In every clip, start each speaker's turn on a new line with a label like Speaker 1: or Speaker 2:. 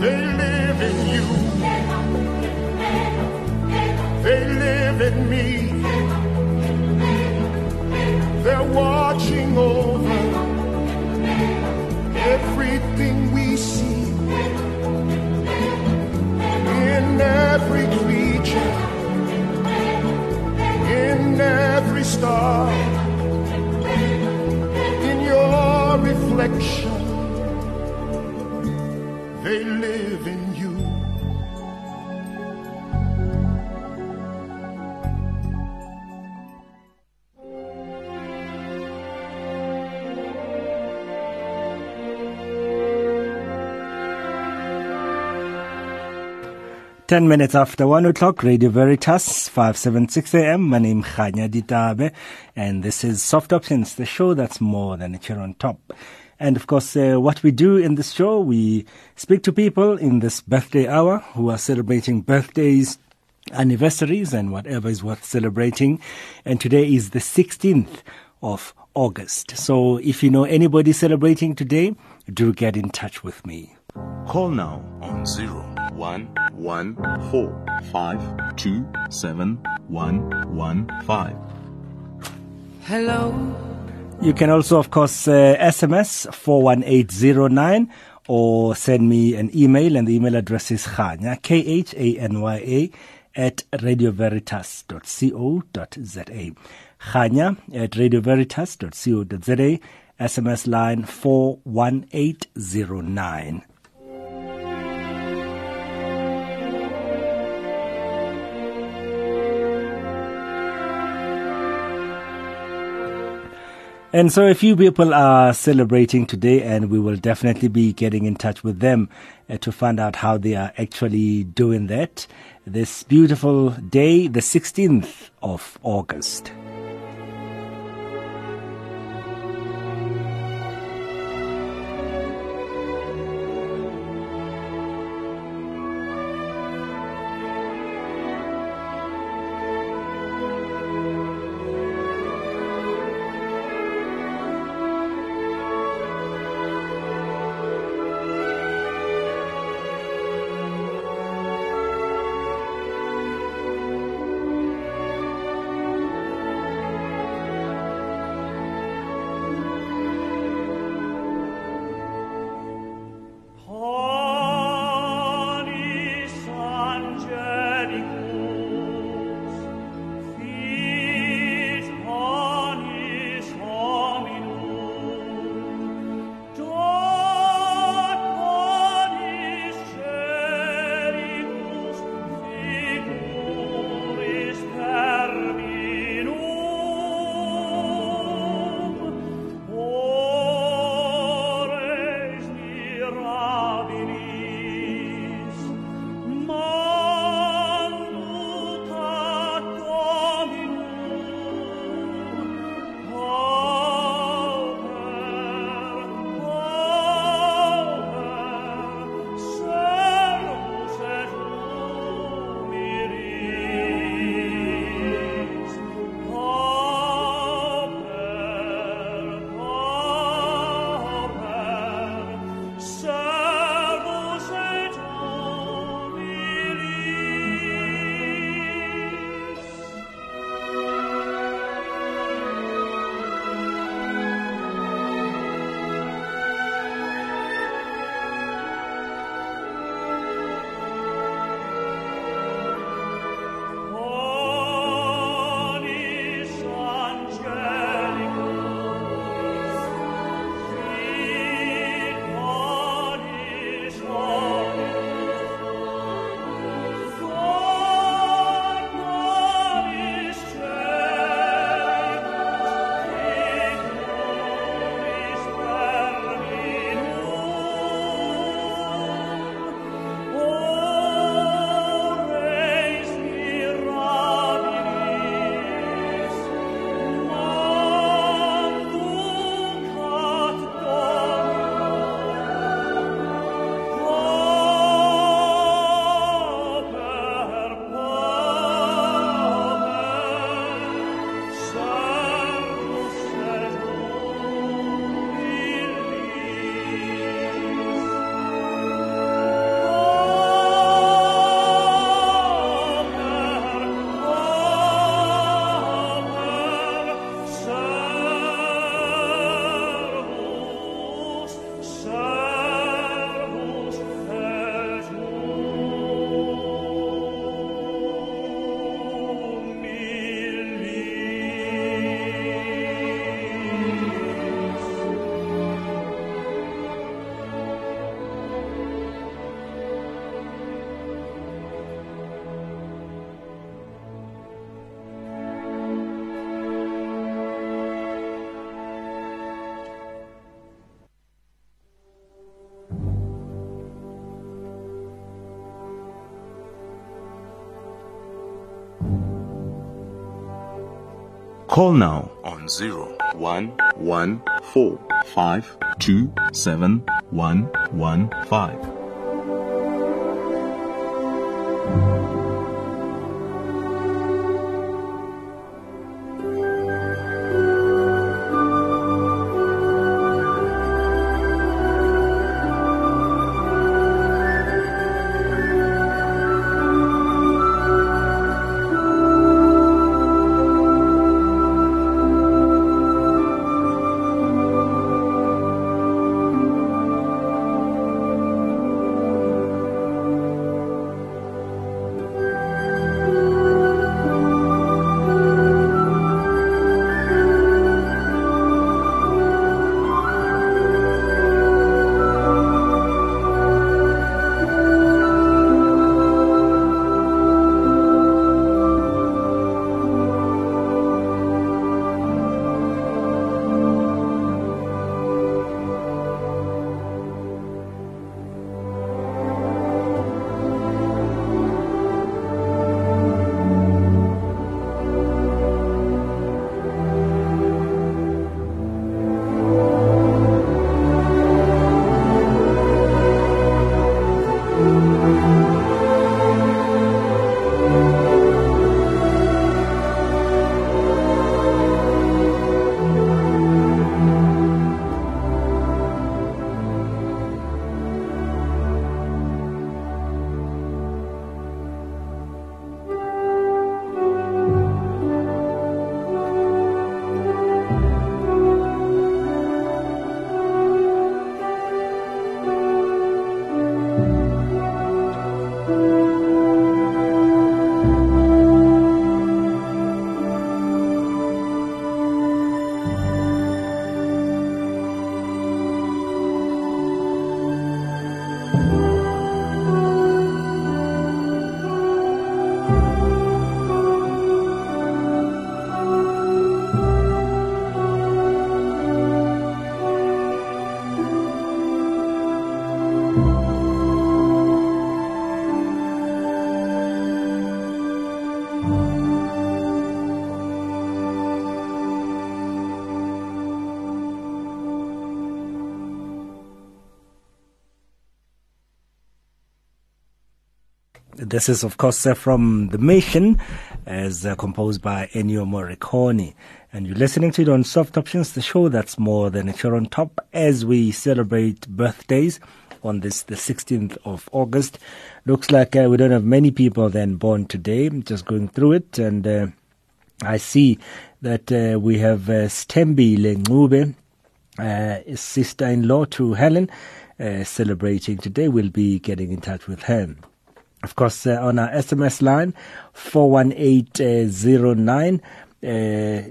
Speaker 1: They live in you. They live in me.
Speaker 2: 10 minutes after 1 o'clock, Radio Veritas, 576 AM. My name is Khanya Ditabe, and this is Soft Options, the show that's more than a chair on top. And of course, uh, what we do in this show, we speak to people in this birthday hour who are celebrating birthdays, anniversaries, and whatever is worth celebrating. And today is the 16th of August. So if you know anybody celebrating today, do get in touch with me.
Speaker 3: Call now on 0114527115.
Speaker 4: Hello.
Speaker 2: You can also, of course, uh, SMS 41809 or send me an email, and the email address is Khanya, K H A N Y A, at radioveritas.co.za. Khanya at radioveritas.co.za. SMS line 41809. And so a few people are celebrating today, and we will definitely be getting in touch with them uh, to find out how they are actually doing that. This beautiful day, the 16th of August.
Speaker 3: Call now on 0114527115.
Speaker 2: This is, of course, uh, from The Mission, as uh, composed by Ennio Morricone. And you're listening to it on Soft Options, the show that's more than a chair on top, as we celebrate birthdays on this, the 16th of August. Looks like uh, we don't have many people then born today. I'm just going through it, and uh, I see that uh, we have uh, Stembile Ngube, uh, sister-in-law to Helen, uh, celebrating today. We'll be getting in touch with her. Of course, uh, on our SMS line, 41809, uh,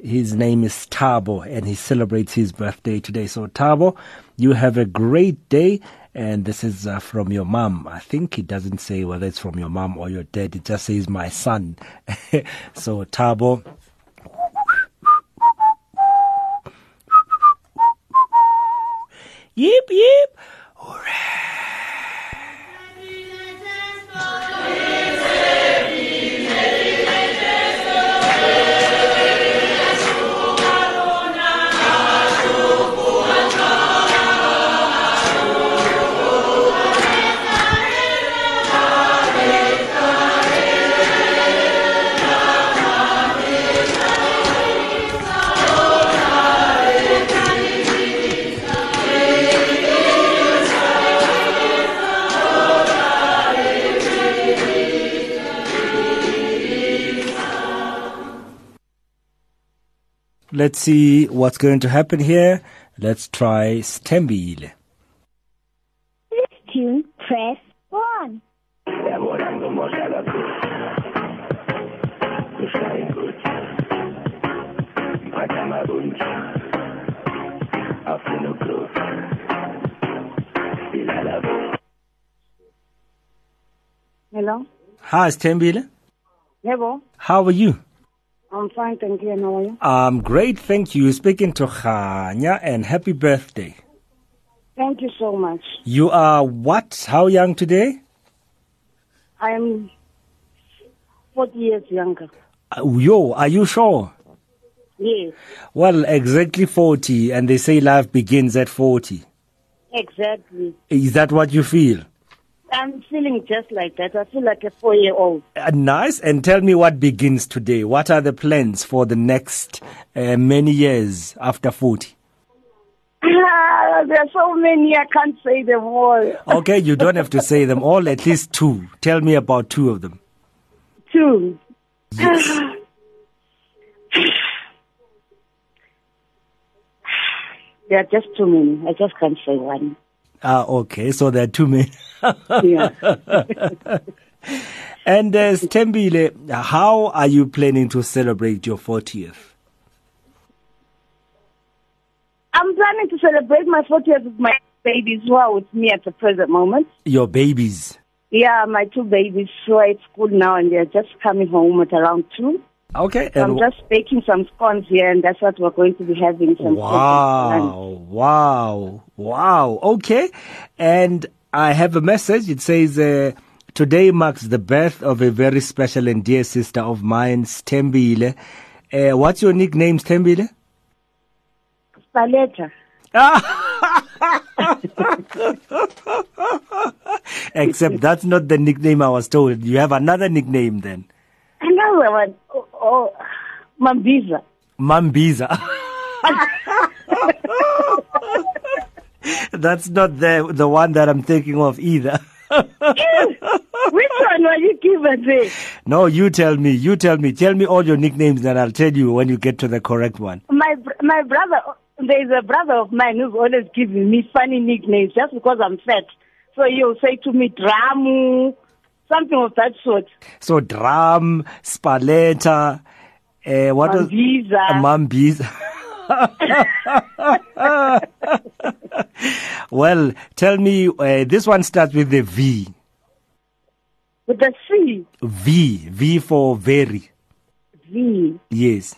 Speaker 2: his name is Tabo and he celebrates his birthday today. So, Tabo, you have a great day. And this is uh, from your mom. I think it doesn't say whether it's from your mom or your dad. It just says my son. so, Tabo, Let's see what's going to happen here. Let's try Stembile.
Speaker 4: This tune, press 1.
Speaker 5: Hello?
Speaker 2: Hi, Stembile.
Speaker 5: Yebo.
Speaker 2: How are you?
Speaker 5: I'm fine, thank you. And how are you?
Speaker 2: Um, great, thank you. Speaking to Khanya and happy birthday.
Speaker 5: Thank you so much.
Speaker 2: You are what? How young today?
Speaker 5: I am 40 years younger.
Speaker 2: Uh, yo, are you sure?
Speaker 5: Yes,
Speaker 2: Well, exactly 40, and they say life begins at 40.
Speaker 5: exactly.
Speaker 2: Is that what you feel?
Speaker 5: I'm feeling just like that. I feel like a four-year-old.
Speaker 2: Uh, nice. And tell me what begins today. What are the plans for the next uh, many years after 40?
Speaker 5: Ah, there are so many, I can't say them all.
Speaker 2: Okay, you don't have to say them all, at least two. Tell me about two of them.
Speaker 5: Two. there are just too many. I just can't say one.
Speaker 2: Ah, okay, so there are two men.
Speaker 5: Yeah.
Speaker 2: and uh, Stembile, how are you planning to celebrate your 40th?
Speaker 5: I'm planning to celebrate my 40th with my babies who are with me at the present moment.
Speaker 2: Your babies.
Speaker 5: Yeah, my two babies who are at school now and they're just coming home at around 2.
Speaker 2: Okay,
Speaker 5: So I'm just baking some scones here and that's what we're going to be having. Some
Speaker 2: Wow, wow, wow. Okay. And I have a message. It says, uh, Today marks the birth of a very special and dear sister of mine, Stembile. Uh, what's your nickname, Stembile?
Speaker 5: Spaletta.
Speaker 2: Except that's not the nickname I was told. You have another nickname then.
Speaker 5: Another one. Oh, Mambiza.
Speaker 2: Mambiza. that's not the the one that I'm thinking of either.
Speaker 5: Which one were you given there?
Speaker 2: No, you tell me. You tell me. Tell me all your nicknames, and I'll tell you when you get to the correct one.
Speaker 5: My my brother, there's a brother of mine who's always giving me funny nicknames just because I'm fat. So he'll say to me, Dramu, something of that sort.
Speaker 2: So drum, spaleta, uh, what was
Speaker 5: Mambiza.
Speaker 2: Mambiza. well, tell me. Uh, this one starts with the V.
Speaker 5: With the C.
Speaker 2: V. V for very.
Speaker 5: V.
Speaker 2: Yes.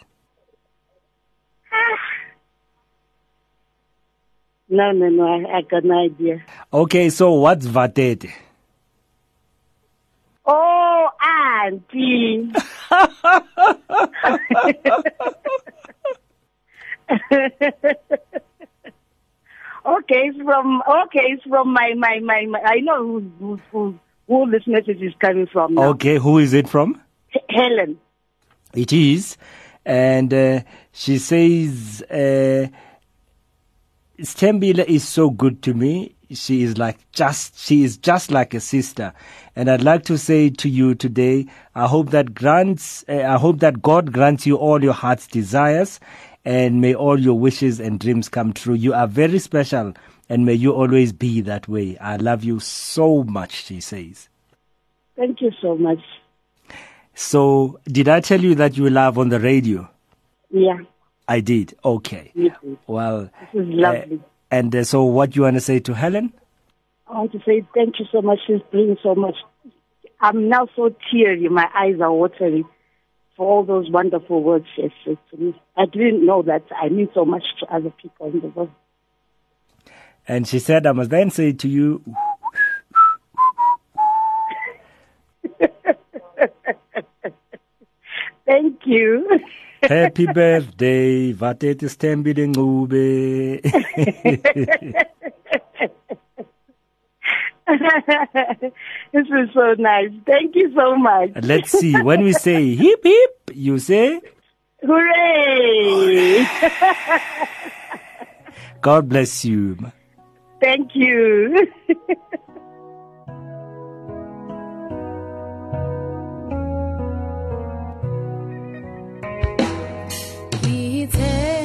Speaker 5: No, no, no, I, I got no idea.
Speaker 2: Okay. So what's vatete?
Speaker 5: Oh, auntie. okay, it's from okay, it's from my my my. my I know who who who, who this message is coming from. Now.
Speaker 2: Okay. Who is it from?
Speaker 5: H- Helen.
Speaker 2: It is, and uh, she says, uh, "Stembile is so good to me. She is like just she is just like a sister." And I'd like to say to you today, I hope that grants, uh, I hope that God grants you all your heart's desires, and may all your wishes and dreams come true. You are very special, and may you always be that way. I love you so much. She says.
Speaker 5: Thank you so much.
Speaker 2: So, did I tell you that you love on the radio?
Speaker 5: Yeah,
Speaker 2: I did. Okay. Well,
Speaker 5: This is lovely.
Speaker 2: uh, and uh, so what do you want to say to Helen?
Speaker 5: I want to say thank you so much. She's bringing so much. I'm now so teary. My eyes are watering for all those wonderful words she has said to me. I didn't know that I mean so much to other people in the world.
Speaker 2: And she said, I must then say to you,
Speaker 5: Thank you.
Speaker 2: Happy birthday, Vatete Stembile Ngube.
Speaker 5: this is so nice. Thank you so much.
Speaker 2: Let's see. When we say hip hip, you say,
Speaker 5: Hooray!
Speaker 2: God bless you.
Speaker 5: Thank you.
Speaker 6: Ngithembile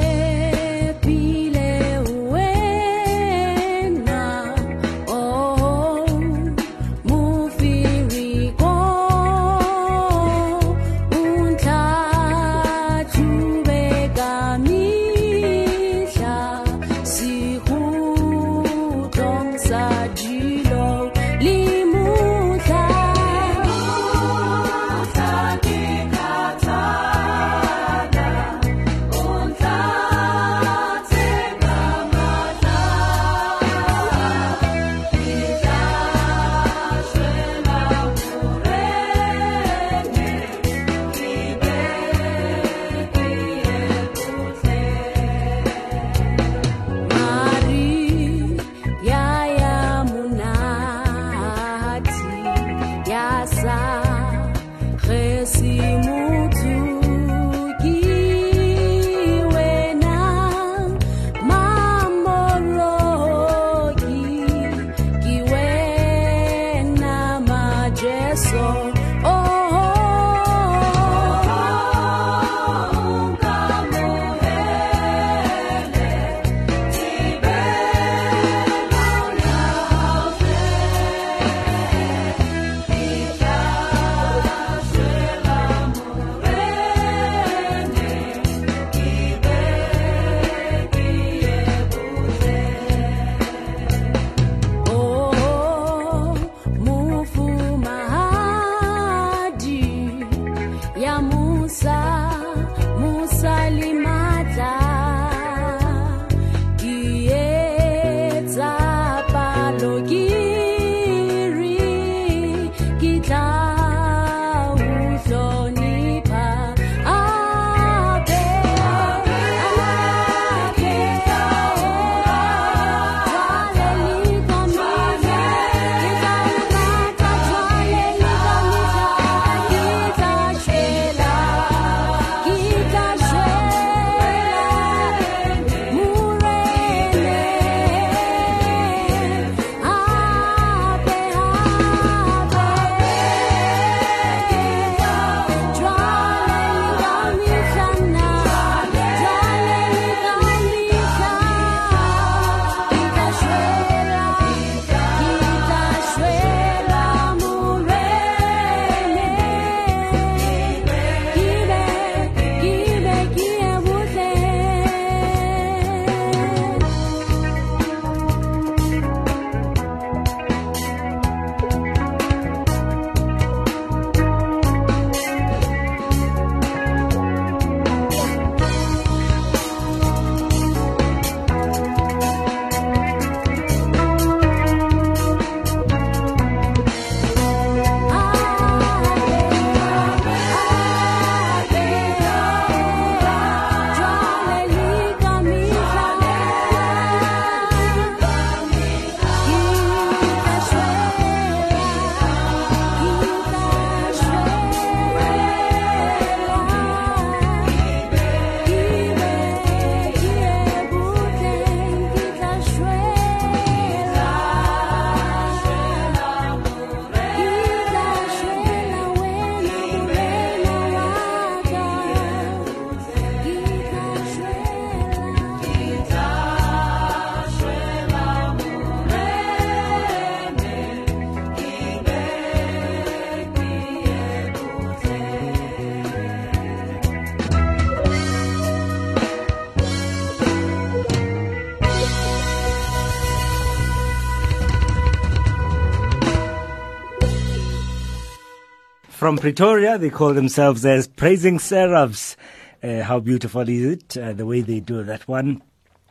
Speaker 2: From Pretoria, they call themselves as Praising Seraphs. Uh, how beautiful is it, uh, the way they do that one?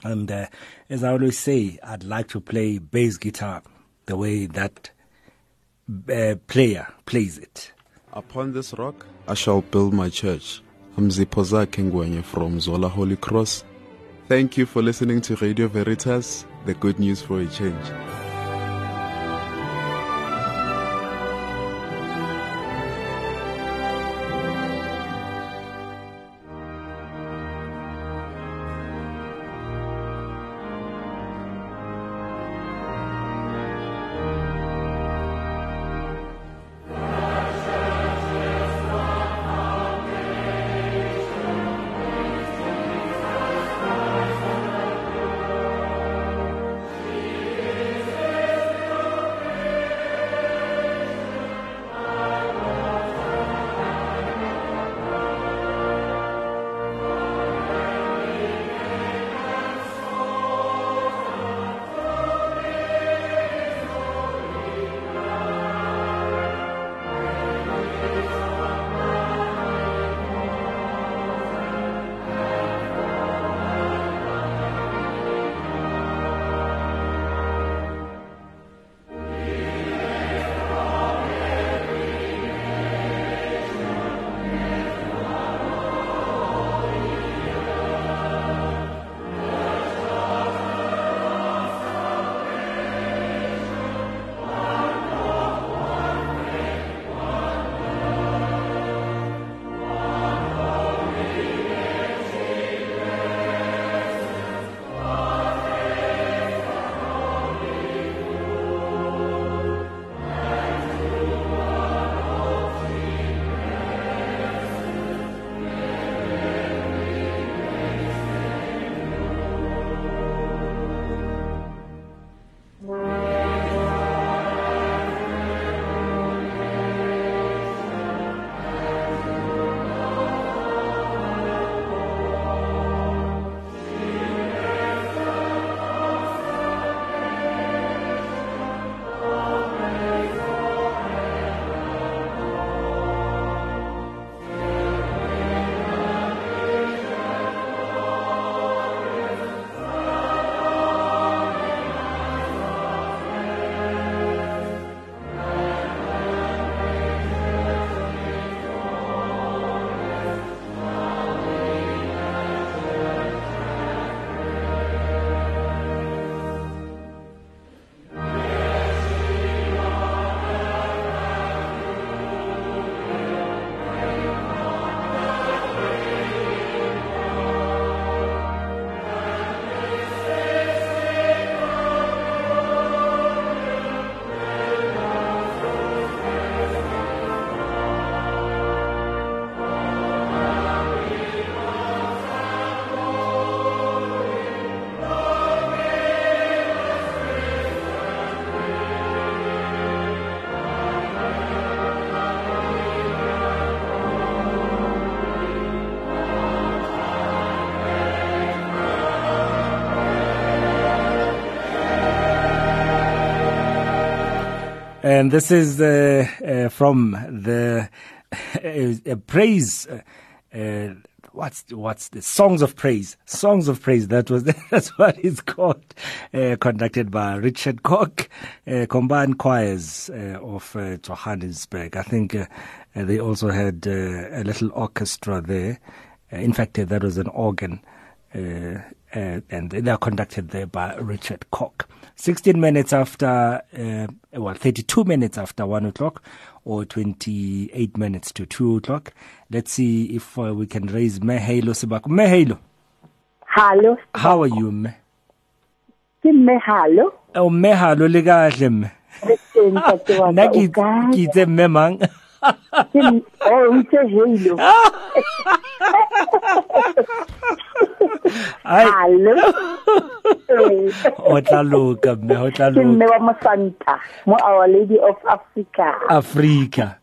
Speaker 2: And uh, as I always say, I'd like to play bass guitar the way that uh, player plays it.
Speaker 7: Upon this rock, I shall build my church. I'm Zipoza Kengwenye from Zola Holy Cross. Thank you for listening to Radio Veritas, the good news for a change.
Speaker 2: And this is uh, uh, from the praise. Uh, uh, what's what's the songs of praise? Songs of praise. That was that's what it's called. Conducted by Richard Koch, combined choirs of Johannesburg. I think they also had a little orchestra there. In fact, that was an organ. Uh, and they are conducted there by Richard Koch. 16 minutes after, uh, well, 32 minutes after 1 o'clock or 28 minutes to 2 o'clock. Let's see if uh, we can raise Mehelo Sebako. Mehelo,
Speaker 8: Hello.
Speaker 2: how are you, Me?
Speaker 8: Hello.
Speaker 2: Oh, Mehalo le kahle mme.
Speaker 8: Re teng ntate wa
Speaker 2: Nna
Speaker 8: ka,
Speaker 2: ke
Speaker 8: o kae?
Speaker 2: ke itse mme mang?
Speaker 8: Ke m- Oh, o itse hello.
Speaker 2: Ai,
Speaker 8: Hello. Eh,
Speaker 2: o tla loka mme, o tla
Speaker 8: Ke mme
Speaker 2: loka.
Speaker 8: wa Mosanta, mo Our Lady of Africa.
Speaker 2: Africa.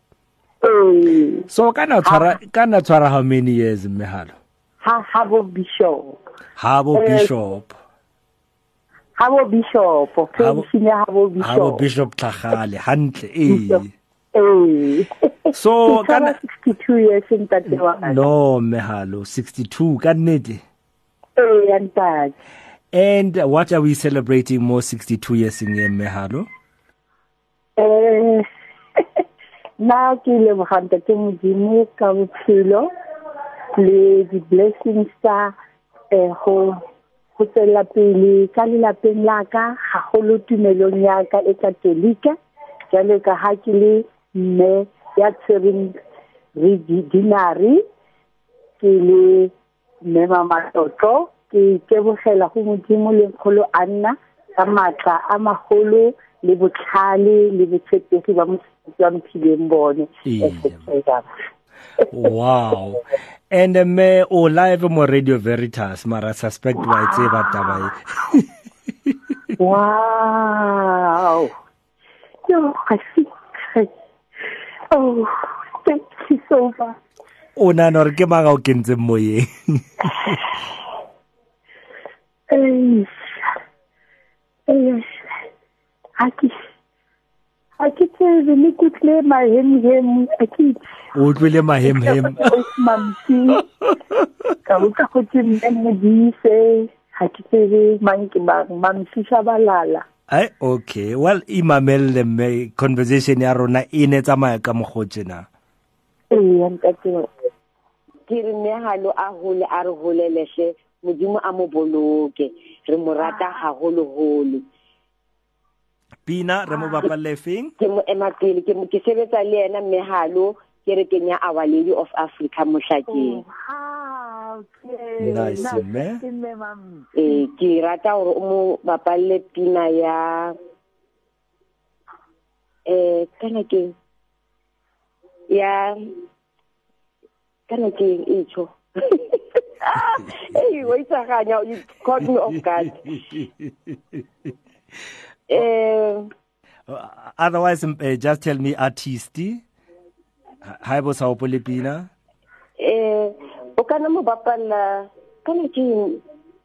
Speaker 8: Eh,
Speaker 2: So kana tshwara kana tshwara how many years Mehalo?
Speaker 8: ha habo bishop.
Speaker 2: Habo
Speaker 8: Eh,
Speaker 2: Bishop.
Speaker 8: Habo bishop, pension ya habo
Speaker 2: Habo
Speaker 8: bishop.
Speaker 2: Bishop Tlhagale hantle eh.
Speaker 8: Eh.
Speaker 2: So
Speaker 8: Ke
Speaker 2: kana
Speaker 8: 62 years ntate wa ka.
Speaker 2: no Mehalo 62 ka nnete.
Speaker 8: Eh, ntate.
Speaker 2: And what are we celebrating more 62 years in ye Mehalo?
Speaker 8: Eh, nna ke leboga ntate modimo ka bophelo le di-blessings tsa um go go tswelela pele ka lelapeng la ka gagolo tumelong ya ka e katolika jalo ka ha ke le mme ya tshwereng redinary ke le mme mamatlotlo ke tebogela go modimo le kgolo a nna ka maatla a magolo le botlhale le botshepegi ba mosebetsi wa mphileng bone.
Speaker 2: Wow. And mme o live mo Radio Veritas mara suspect wa itse ba taba e.
Speaker 8: wow yo ga Oh, thank you so much.
Speaker 2: O nana re ke maga o kentseng moyeng.
Speaker 8: Eh. Eh. Aki. Aki tsebe ni kutle mahem hem aki.
Speaker 2: O tlile mahem hem.
Speaker 8: Mamsi. Ka o ka go tsime mo di se. Aki tsebe mang ke bang mamsi shabalala.
Speaker 2: Ai okay. Well, imamelle mme conversation ya rona e ne tsamaya ka mogotse na.
Speaker 8: ee ntate
Speaker 9: ke re megalo a gole a re goleletlhe modimo a mo boloke re mo rata gaholoholo
Speaker 2: Pina re mo bapalle feng?
Speaker 9: ke mo ema pele ke ke sebetsa le ena megalo ke re ya our lady of africa mohlakeng
Speaker 2: Nice, mme.
Speaker 9: ee ke rata gore o mo bapalle pina ya um kana keng ya kana keng etsho ei wa itsaganya you caught me off guard um
Speaker 2: Otherwise uh, just tell me artist. Hi bo sa opole Pina.
Speaker 9: eh o kana mo bapalla kana ke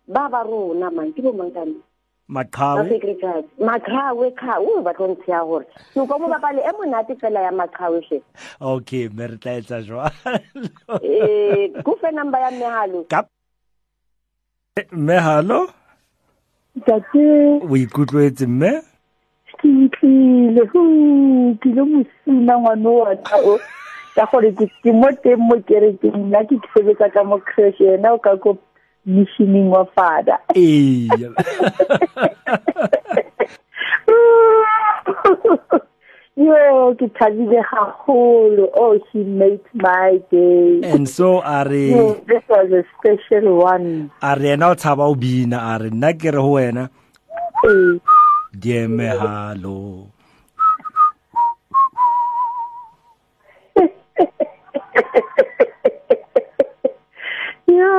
Speaker 9: ba ba rona man ke bo mang kana ba
Speaker 2: Maqhawe.
Speaker 9: secretary maqhawe kha o ba tlo ntsha gore ke go mo bapale e monate fela ya maqhawe she
Speaker 2: Okay, me re tla etsa jwalo.
Speaker 9: eh go fe number ya megalo
Speaker 2: Kap. Mehalo,
Speaker 8: ntate
Speaker 2: o ikutlwetse mme?
Speaker 8: ke tlile hu ke lo mosina ngwana wa ka o ka gore ke ke mo teng mo kerekeng nna ke sebetsa ka mo crash yena o ka ko missioning wa fada
Speaker 2: Ee.
Speaker 8: yo ke thabile gagolo oh she made my day.
Speaker 2: And so are
Speaker 8: Yo, this was a special one.
Speaker 2: A re yena o tshaba o bina a re nna ke re ho wena.
Speaker 8: Eh
Speaker 2: dear mehalo
Speaker 8: yo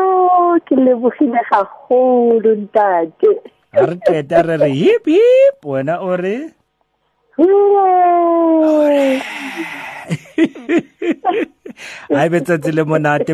Speaker 8: ke lebogile gagolo ntate.
Speaker 2: A re qeta re re hip hip wena o re a e betsatsi le monate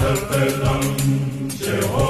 Speaker 2: cel pe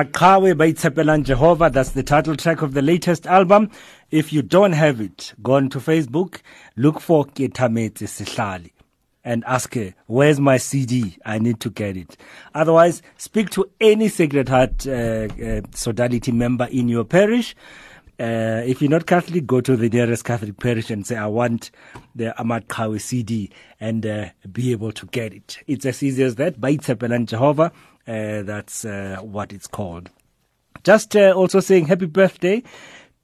Speaker 2: Maqhawe by Tsepelan Jehovah. That's the title track of the latest album. If you don't have it, go on to Facebook, look for Ketamete Sihlali and ask her, where's my CD? I need to get it. Otherwise, speak to any Sacred Heart uh, uh, Sodality member in your parish. Uh, if you're not Catholic, go to the nearest Catholic parish and say, I want the Ahmad Kawi CD and uh, be able to get it. It's as easy as that. By Tsepelan Jehovah. Uh, that's uh, what it's called. Just uh, also saying happy birthday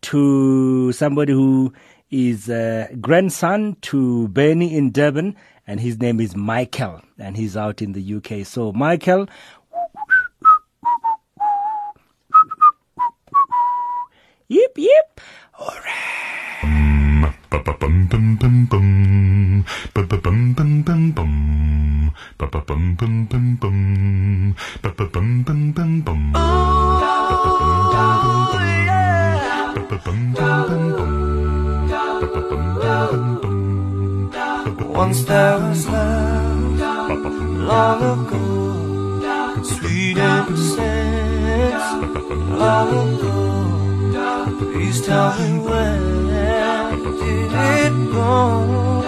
Speaker 2: to somebody who is uh, grandson to Bernie in Durban, and his name is Michael, and he's out in the UK. So, Michael,
Speaker 10: once there was love, long ago, sweet and innocence, long ago. Please tell me when. Did it go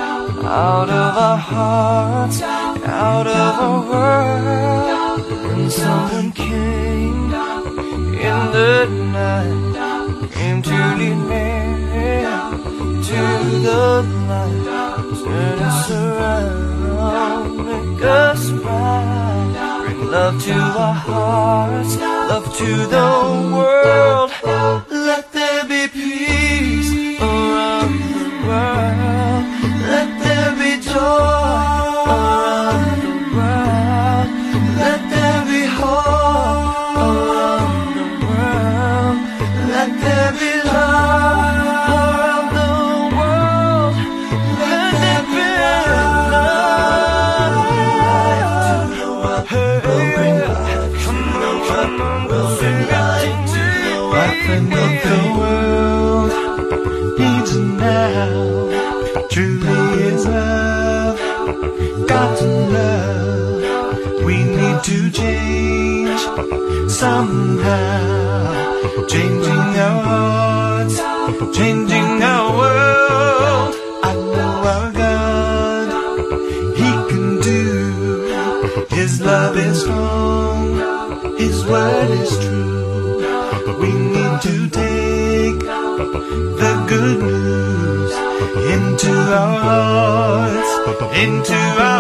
Speaker 10: out of our hearts, out of our world? And someone came in the night, came to lead me to the light, turn us around, make us bright, bring love to our hearts, love to the world. Let there be peace. Somehow, changing our hearts, changing our world. I know our God, He can do. His love is strong, His word is true. We need to take the good news into our hearts, into our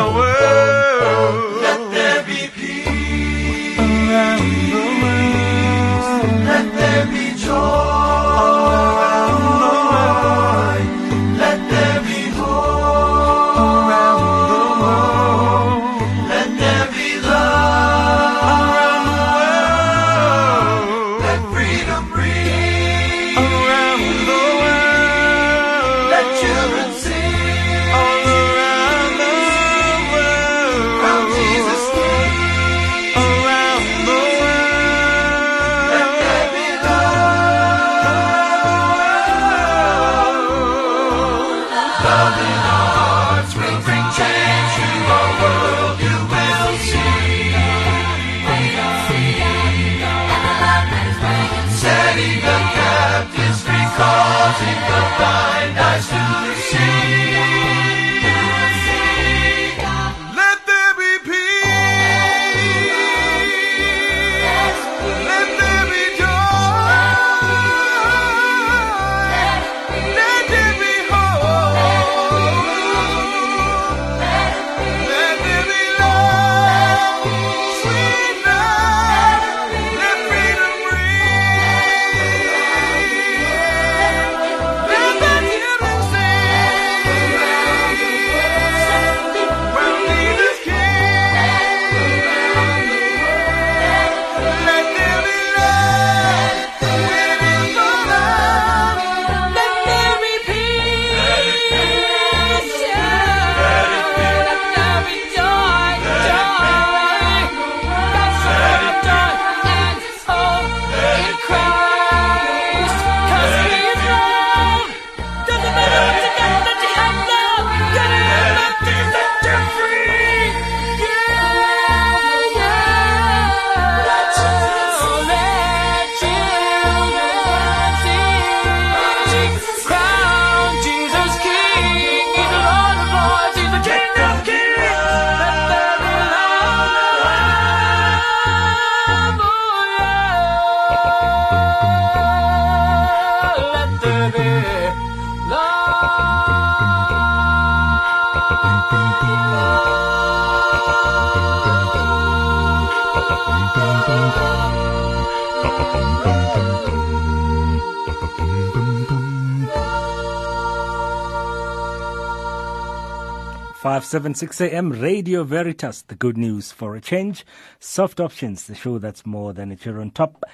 Speaker 2: 7:6 AM Radio Veritas, the good news for a change. Soft Options, the show that's more than a cheer on top.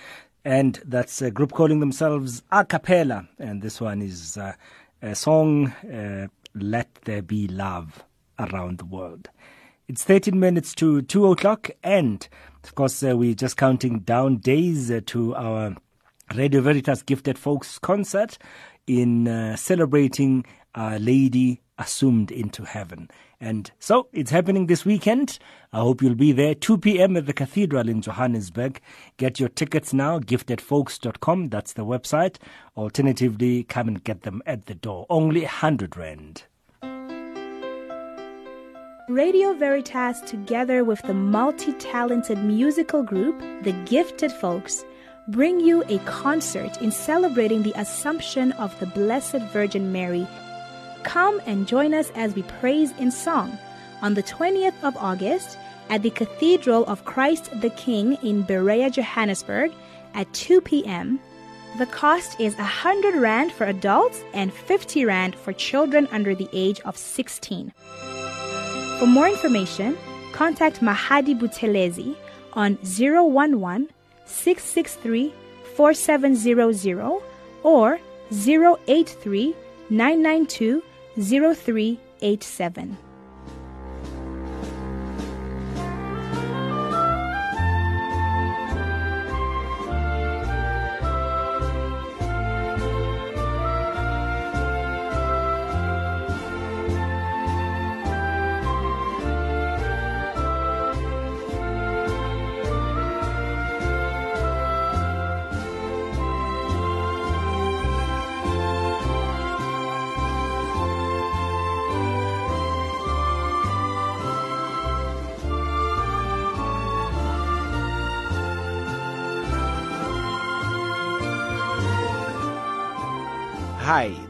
Speaker 2: And that's a group calling themselves A Cappella. And this one is uh, a song, uh, Let There Be Love Around the World. It's 13 minutes to 2 o'clock. And of course, uh, we're just counting down days uh, to our Radio Veritas Gifted Folks concert in uh, celebrating Our Lady Assumed into Heaven. And so it's happening this weekend. I hope you'll be there. 2 p.m. at the Cathedral in Johannesburg. Get your tickets now, giftedfolks.com. That's the website. Alternatively, come and get them at the door. Only 100 Rand.
Speaker 11: Radio Veritas, together with the multi talented musical group, The Gifted Folks, bring you a concert in celebrating the Assumption of the Blessed Virgin Mary. Come and join us as we praise in song on the 20th of August at the Cathedral of Christ the King in Berea, Johannesburg at 2 p.m. The cost is 100 Rand for adults and 50 Rand for children under the age of 16. For more information, contact Mahadi Buthelezi on 011 663 4700 or 083 992 0387.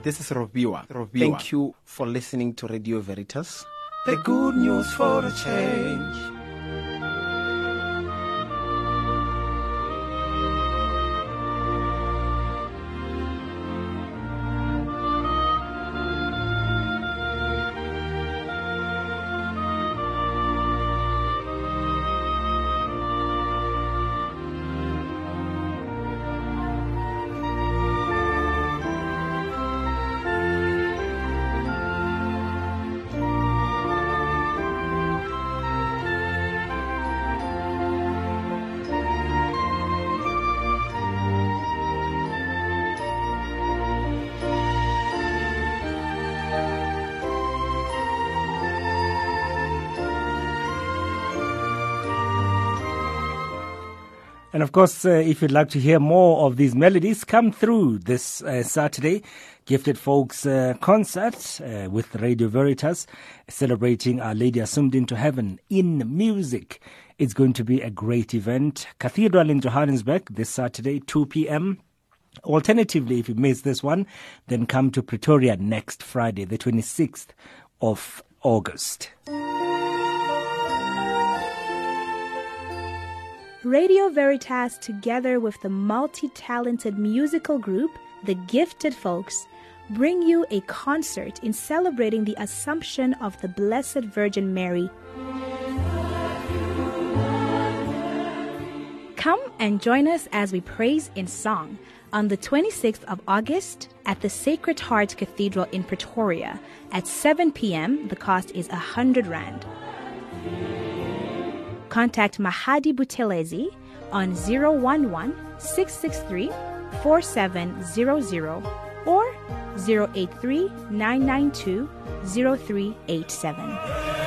Speaker 12: This is Robiwa. Thank you for listening to Radio Veritas. The good news for a change.
Speaker 2: And of course, uh, if you'd like to hear more of these melodies, come through this uh, Saturday. Gifted Folks uh, concert uh, with Radio Veritas celebrating Our Lady Assumed into Heaven in music. It's going to be a great event. Cathedral in Johannesburg this Saturday, 2 p.m. Alternatively, if you miss this one, then come to Pretoria next Friday, the 26th of August.
Speaker 11: Radio Veritas, together with the multi talented musical group, The Gifted Folks, bring you a concert in celebrating the Assumption of the Blessed Virgin Mary. Come and join us as we praise in song on the 26th of August at the Sacred Heart Cathedral in Pretoria at 7 p.m. The cost is 100 Rand. Contact Mahadi Buthelezi on 011 663 4700 or 083 992 0387.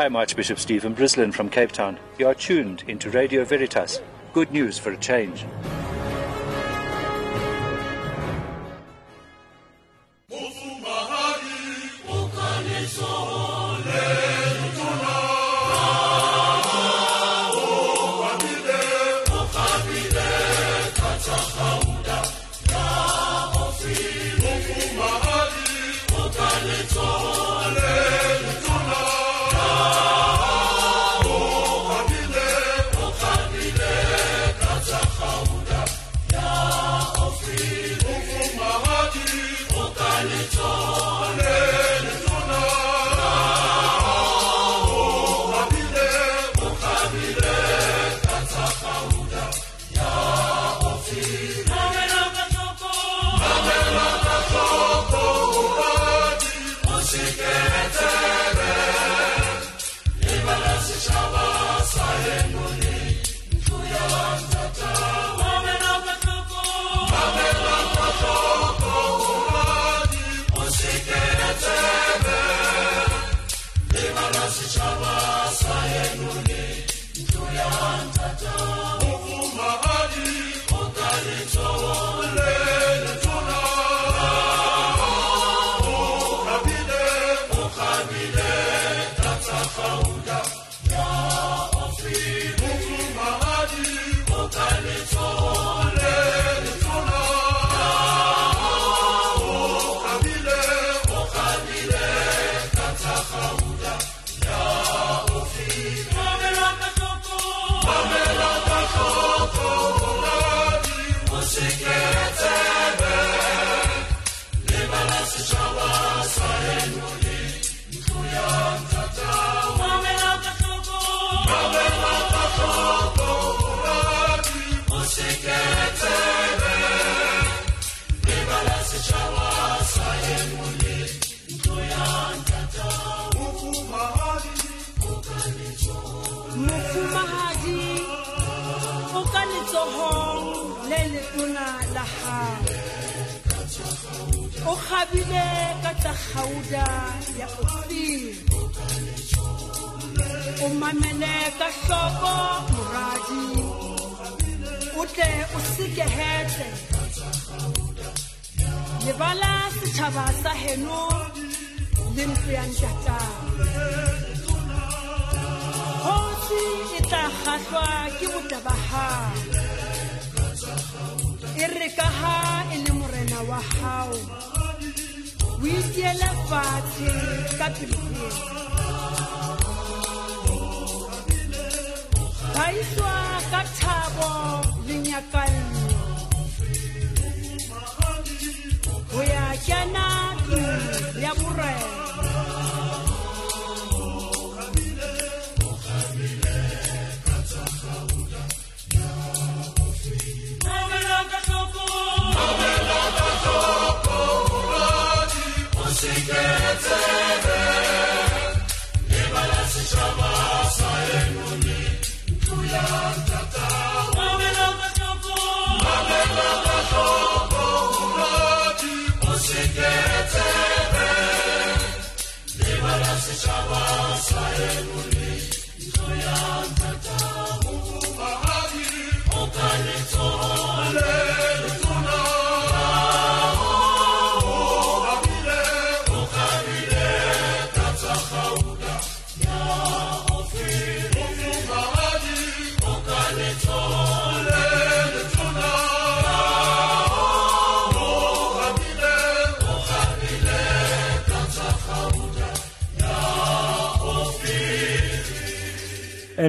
Speaker 13: I'm Archbishop Stephen Brislin from Cape Town. You are tuned into Radio Veritas. Good news for a change.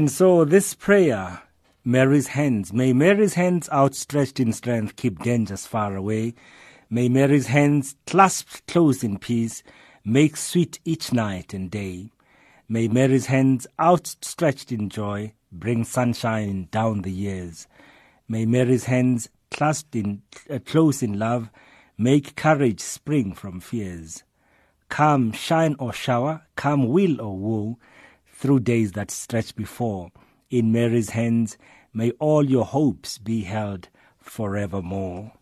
Speaker 2: And so this prayer, Mary's hands, may Mary's hands outstretched in strength keep dangers far away. May Mary's hands clasped close in peace make sweet each night and day. May Mary's hands outstretched in joy bring sunshine down the years. May Mary's hands clasped in uh, close in love make courage spring from fears. Come shine or shower, come will or woe, through days that stretch before. In Mary's hands may all your hopes be held forevermore.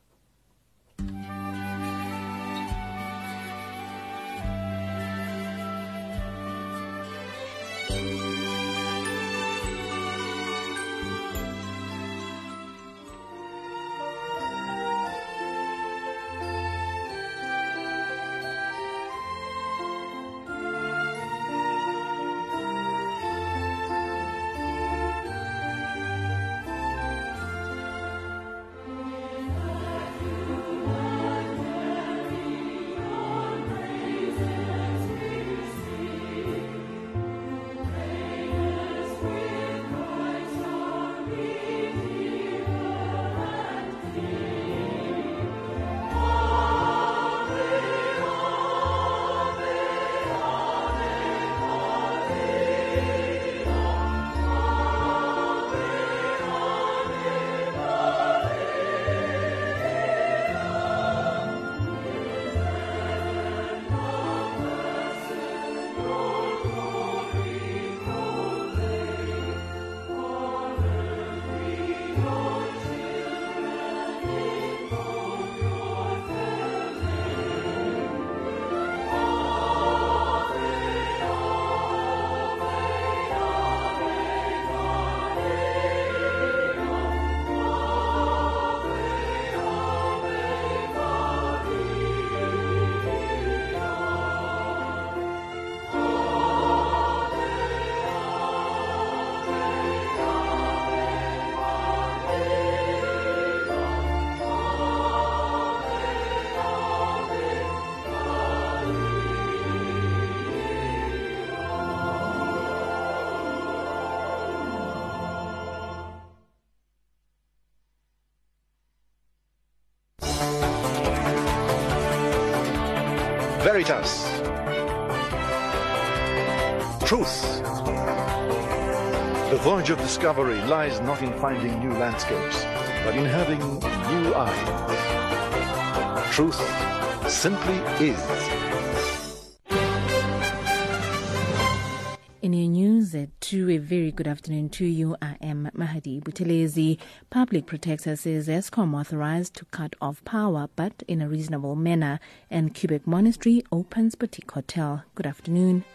Speaker 14: Truth. The voyage of discovery lies not in finding new landscapes, but in having new eyes. Truth simply is.
Speaker 15: In your news uh, at 2, a very good afternoon to you. I am Mahadi Buthelezi. Public Protector says Eskom authorized to cut off power, but in a reasonable manner. And Quebec Monastery opens boutique hotel. Good afternoon.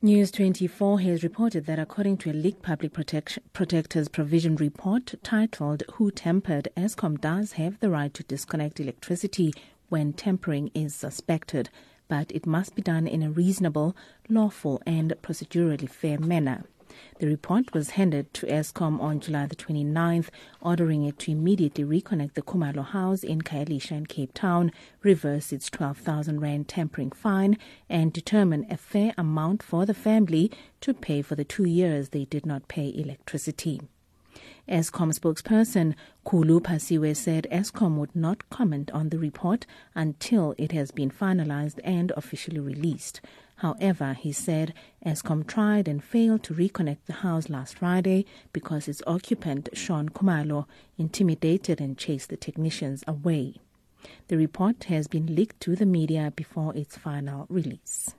Speaker 15: News 24 has reported that according to a leaked Public Protect- Protector's Provision report titled Who Tempered, Eskom does have the right to disconnect electricity when tampering is suspected, but it must be done in a reasonable, lawful, and procedurally fair manner. The report was handed to Eskom on July the 29th, ordering it to immediately reconnect the Kumalo House in Khayelitsha in Cape Town, reverse its 12,000 rand tampering fine, and determine a fair amount for the family to pay for the two years they did not pay electricity. Eskom spokesperson Khulu Phasiwe said Eskom would not comment on the report until it has been finalized and officially released. However, he said Eskom tried and failed to reconnect the house last Friday because its occupant, Sean Kumalo, intimidated and chased the technicians away. The report has been leaked to the media before its final release.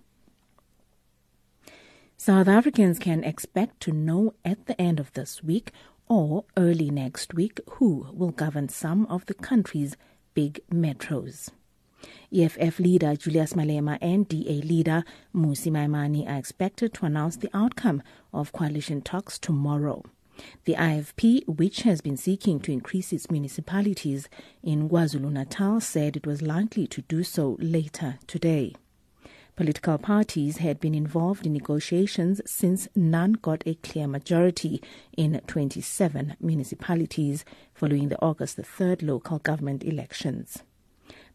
Speaker 15: South Africans can expect to know at the end of this week or early next week who will govern some of the country's big metros. EFF leader Julius Malema and DA leader Mmusi Maimane are expected to announce the outcome of coalition talks tomorrow. The IFP, which has been seeking to increase its municipalities in KwaZulu Natal, said it was likely to do so later today. Political parties had been involved in negotiations since none got a clear majority in 27 municipalities following the August the 3rd local government elections.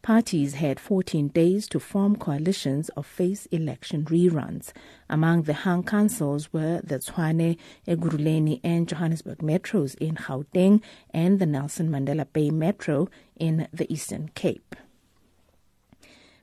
Speaker 15: Parties had 14 days to form coalitions or face election reruns. Among the hung councils were the Tshwane, Ekurhuleni, and Johannesburg metros in Gauteng and the Nelson Mandela Bay Metro in the Eastern Cape.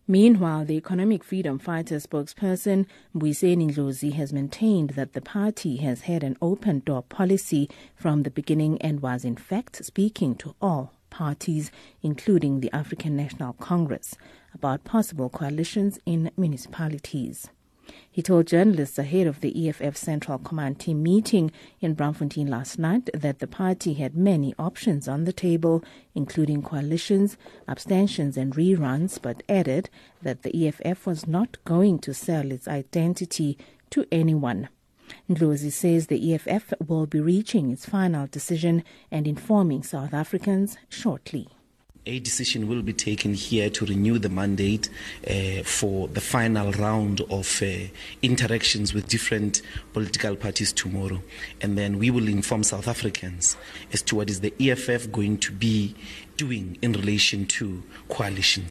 Speaker 15: Meanwhile, the Economic Freedom Fighter spokesperson Mbuyiseni Ndlozi has maintained that the party has had an open door policy from the beginning and was in fact speaking to all parties, including the African National Congress, about possible coalitions in municipalities. He told journalists ahead of the EFF Central Command Team meeting in Braamfontein last night that the party had many options on the table, including coalitions, abstentions, and reruns, but added that the EFF was not going to sell its identity to anyone. Ndlozi says the EFF will be reaching its final decision and informing South Africans shortly.
Speaker 16: A decision will be taken here to renew the mandate uh, for the final round of uh, interactions with different political parties tomorrow. And then we will inform South Africans as to what is the EFF going to be doing in relation to coalition.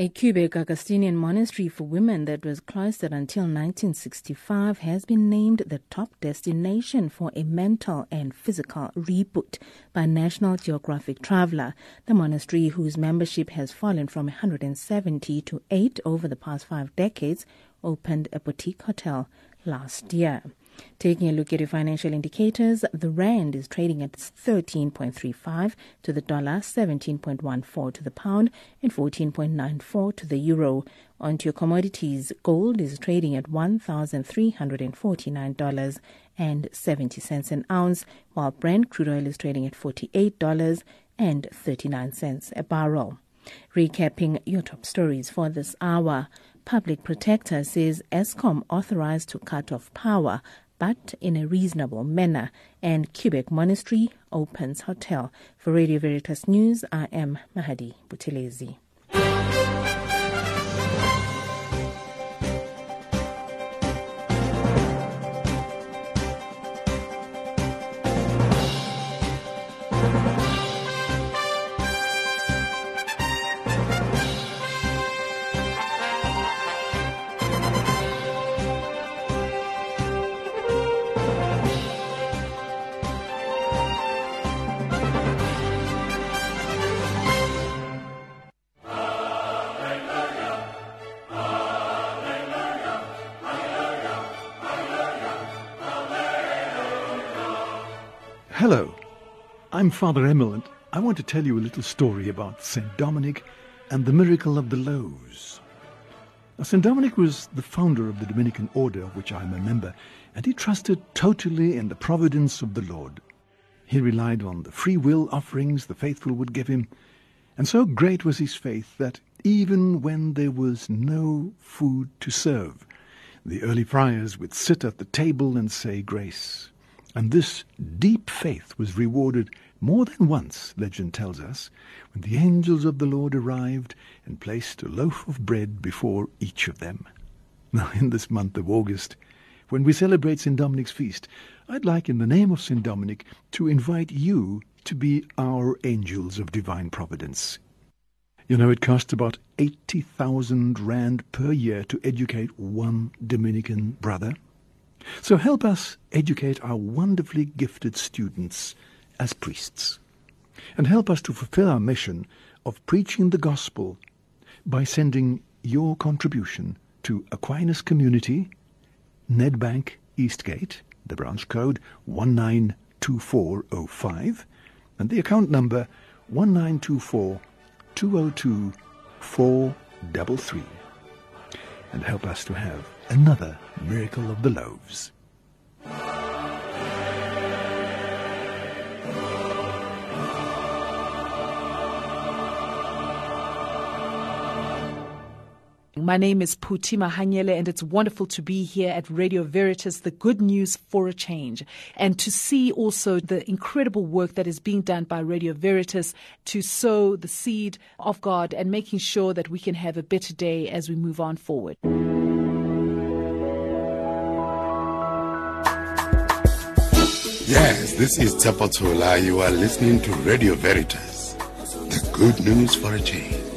Speaker 15: A Quebec Augustinian monastery for women that was cloistered until 1965 has been named the top destination for a mental and physical reboot by National Geographic Traveler. The monastery, whose membership has fallen from 170 to 8 over the past five decades, opened a boutique hotel last year. Taking a look at your financial indicators, the rand is trading at 13.35 to the dollar, 17.14 to the pound, and 14.94 to the euro. On to your commodities, gold is trading at $1,349 and 70 cents an ounce, while Brent crude oil is trading at $48 and 39 cents a barrel. Recapping your top stories for this hour. Public Protector says Eskom authorized to cut off power but in a reasonable manner, and Quebec Monastery opens hotel. For Radio Veritas News, I am Mahadi Buthelezi.
Speaker 17: I'm Father Emil, and I want to tell you a little story about St. Dominic and the miracle of the loaves. Now, St. Dominic was the founder of the Dominican order, of which I'm a member, and he trusted totally in the providence of the Lord. He relied on the free will offerings the faithful would give him, and so great was his faith that even when there was no food to serve, the early friars would sit at the table and say grace. And this deep faith was rewarded more than once, legend tells us, when the angels of the Lord arrived and placed a loaf of bread before each of them. Now, in this month of August, when we celebrate St. Dominic's feast, I'd like, in the name of St. Dominic, to invite you to be our angels of divine providence. You know, it costs about 80,000 rand per year to educate one Dominican brother. So help us educate our wonderfully gifted students as priests. And help us to fulfill our mission of preaching the gospel by sending your contribution to Aquinas Community, Nedbank Eastgate, the branch code 192405, and the account number 1924 202 433. And help us to have another miracle of the loaves.
Speaker 18: My name is Phuti Mahanyele, and it's wonderful to be here at Radio Veritas, the good news for a change, and to see also the incredible work that is being done by Radio Veritas to sow the seed of God and making sure that we can have a better day as we move on forward.
Speaker 19: Yes, this is Tapatola. You are listening to Radio Veritas, the good news for a change.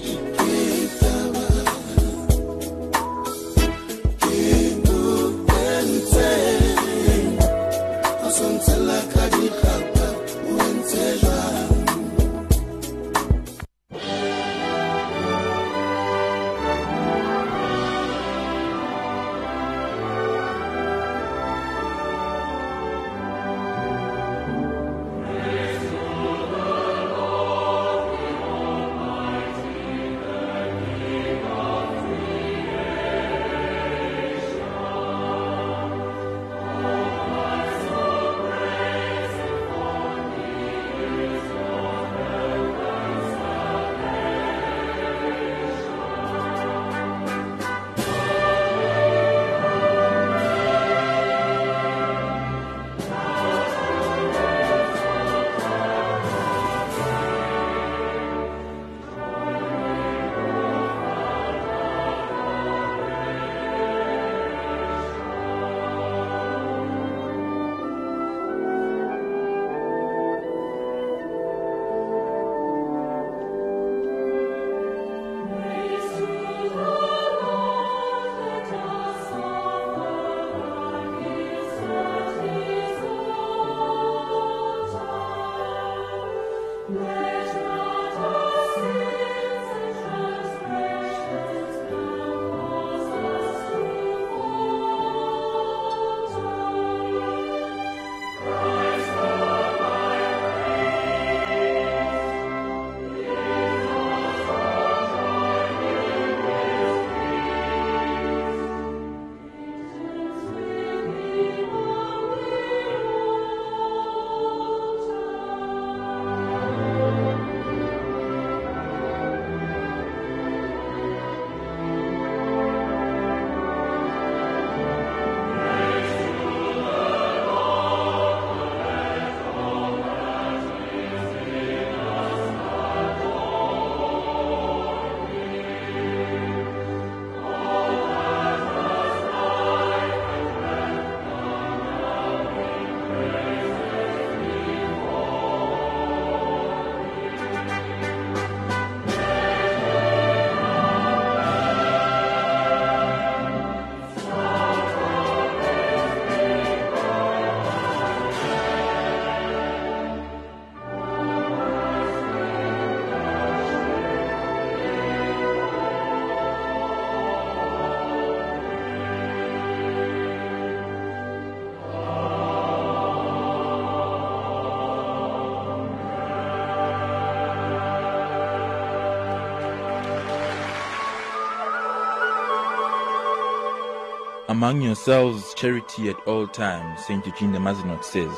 Speaker 20: Among yourselves, charity at all times, St. Eugene de Mazenod says.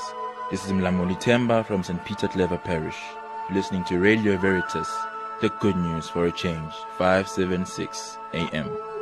Speaker 20: This is Mlamoli Temba from St. Peter Claver Parish. You're listening to Radio Veritas, the good news for a change, 576 AM.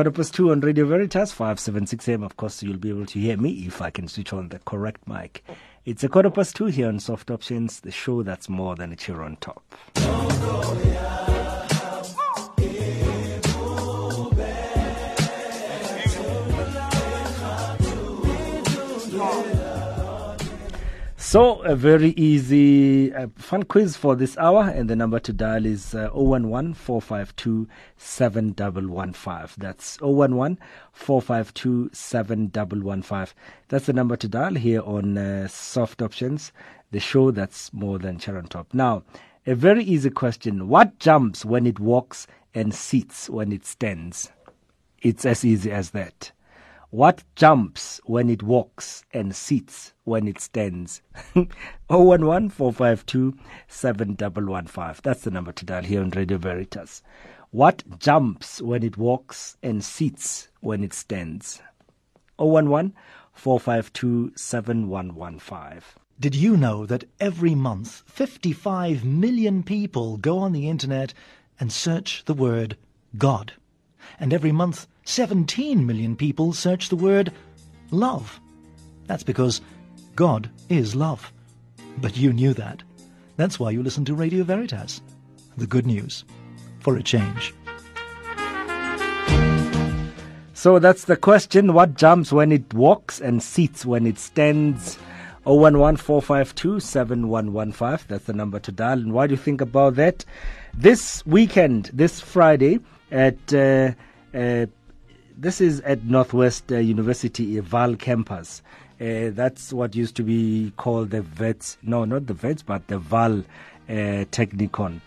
Speaker 2: quarter past two on Radio Veritas, 576 AM. Of course, you'll be able to hear me if I can switch on the correct mic. It's a quarter past two here on Soft Options, the show that's more than a cheer on top. So, a very easy, uh, fun quiz for this hour, and the number to dial is uh, 011 452 7115. That's 011 452 7115. That's the number to dial here on uh, Soft Options, the show that's more than Charon Top. Now, a very easy question What jumps when it walks and sits when it stands? It's as easy as that. What jumps when it walks and sits when it stands? 011 452 7115. That's the number to dial here on Radio Veritas. What jumps when it walks and sits when it stands? 011 452 7115.
Speaker 17: Did you know that every month 55 million people go on the internet and search the word God? And every month 17 million people search the word love. That's because God is love. But you knew that. That's why you listen to Radio Veritas. The good news for a change.
Speaker 2: So that's the question. What jumps when it walks and sits when it stands? 011 452 7115. That's the number to dial. And why do you think about that? This weekend, this Friday, at uh, uh, this is at Northwest uh, University Vaal campus. Uh, that's what used to be called the Vets. No, not the Vets, but the Vaal uh, Technikon.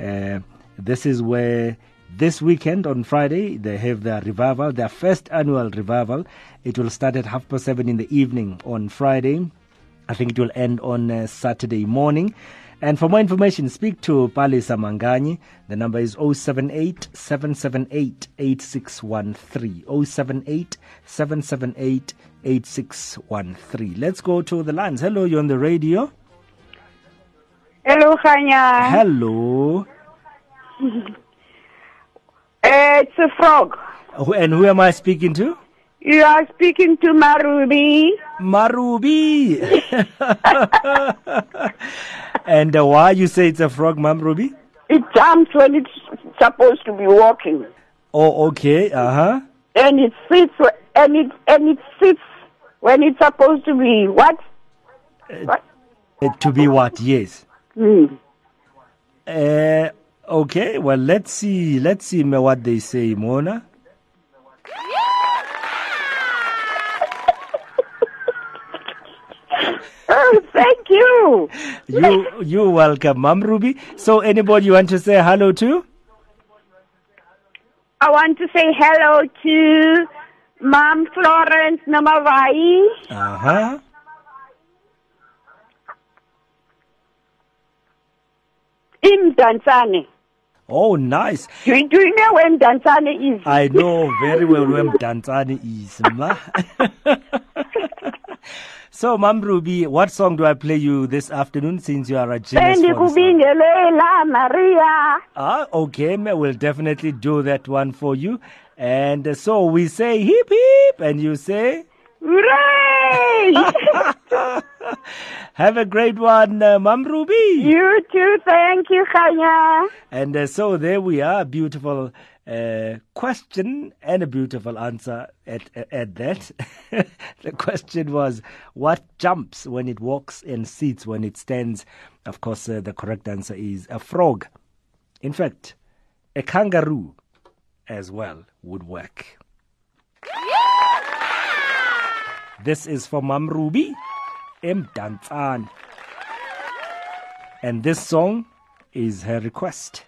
Speaker 2: Uh, this is where this weekend on Friday they have their revival, their first annual revival. It will start at half past seven in the evening on Friday. I think it will end on uh, Saturday morning. And for more information, speak to Palesa Mangani. The number is 078 778 8613. 078 778 8613. Let's go to the lines. Hello, you're on the radio.
Speaker 5: Hello, Khanya.
Speaker 2: Hello.
Speaker 5: it's a frog.
Speaker 2: And who am I speaking to?
Speaker 5: You are speaking to Marubi.
Speaker 2: Marubi. and uh, why you say it's a frog, Ma'am Ruby?
Speaker 5: It jumps when it's supposed to be walking,
Speaker 2: Oh, okay. Uh huh.
Speaker 5: and it sits and it and it sits when it's supposed to be what? What?
Speaker 2: Uh, to be what? Yes.
Speaker 5: Hmm.
Speaker 2: Uh, okay. Well, let's see. Let's see what they say, Mona.
Speaker 5: Oh, thank you.
Speaker 2: You you welcome, Ma'am Ruby. So, anybody you want to say hello to?
Speaker 5: I want to say hello to Mom Florence Namavai.
Speaker 2: Uh huh.
Speaker 5: in Mdantsane.
Speaker 2: Oh, nice.
Speaker 5: Do you, do you know where Mdantsane is?
Speaker 2: I know very well where Mdantsane is. ma. so, Ma'am Ruby, what song do I play you this afternoon since you are a genius?
Speaker 5: Sendi
Speaker 2: for the song?
Speaker 5: kubingelela Maria.
Speaker 2: Ah, okay, we'll definitely do that one for you. And so we say hip hip, and you say
Speaker 5: Hooray!
Speaker 2: have a great one, uh, Ruby.
Speaker 5: you too, thank you, Kanya.
Speaker 2: And uh, so there we are, beautiful uh, question and a beautiful answer at at that. the question was, what jumps when it walks and sits when it stands? Of course, uh, the correct answer is a frog. In fact, a kangaroo as well would work. This is for Mam Ruby Mdantsane. And this song is her request.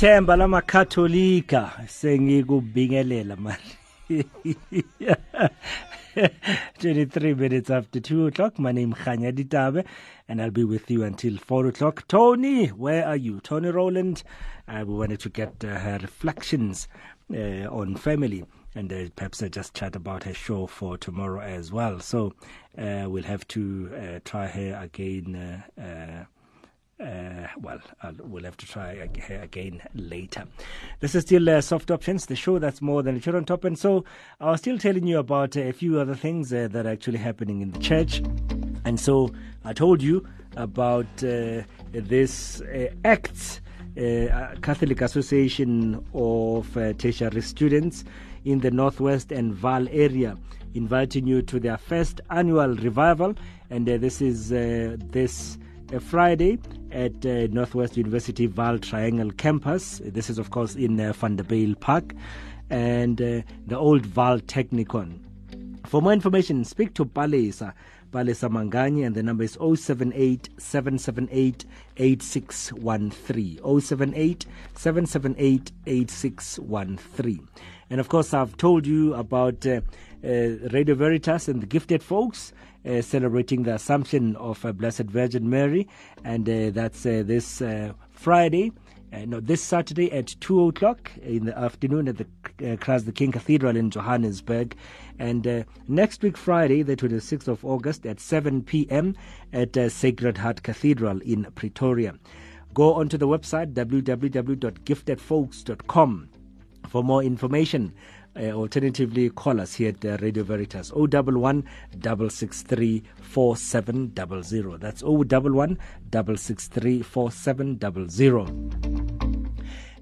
Speaker 2: Ithemba lamakatholika sengikubingelela mani 23 minutes after 2 o'clock. My name is Khanya Ditabe, and I'll be with you until 4 o'clock. Tony, where are you? Tony Rowland. Uh, we wanted to get uh, her reflections uh, on family and uh, perhaps uh, just chat about her show for tomorrow as well. So uh, we'll have to uh, try her again. Uh, well, uh, we'll have to try again later. This is still uh, Soft Options, the show that's more than a children top. And so I was still telling you about uh, a few other things uh, that are actually happening in the church. And so I told you about uh, this uh, ACTS, uh, Catholic Association of Tertiary Students in the Northwest and Vaal area, inviting you to their first annual revival. And this is this Friday at uh, Northwest University Vaal Triangle campus. This is, of course, in uh, Vanderbijlpark and uh, the old Vaal Technikon. For more information, speak to Palesa, Palesa Mangani, and the number is 078 778 8613. 078 778 8613. And of course, I've told you about uh, uh, Radio Veritas and the Gifted Folks uh, celebrating the Assumption of uh, Blessed Virgin Mary, and uh, that's uh, this Friday. No, this Saturday at 2 o'clock in the afternoon at the uh, Christ the King Cathedral in Johannesburg. And next week, Friday, the 26th of August at 7 p.m. at Sacred Heart Cathedral in Pretoria. Go onto the website www.giftedfolks.com for more information. Uh, alternatively, call us here at uh, Radio Veritas 011 663 4700. That's 011 663 4700.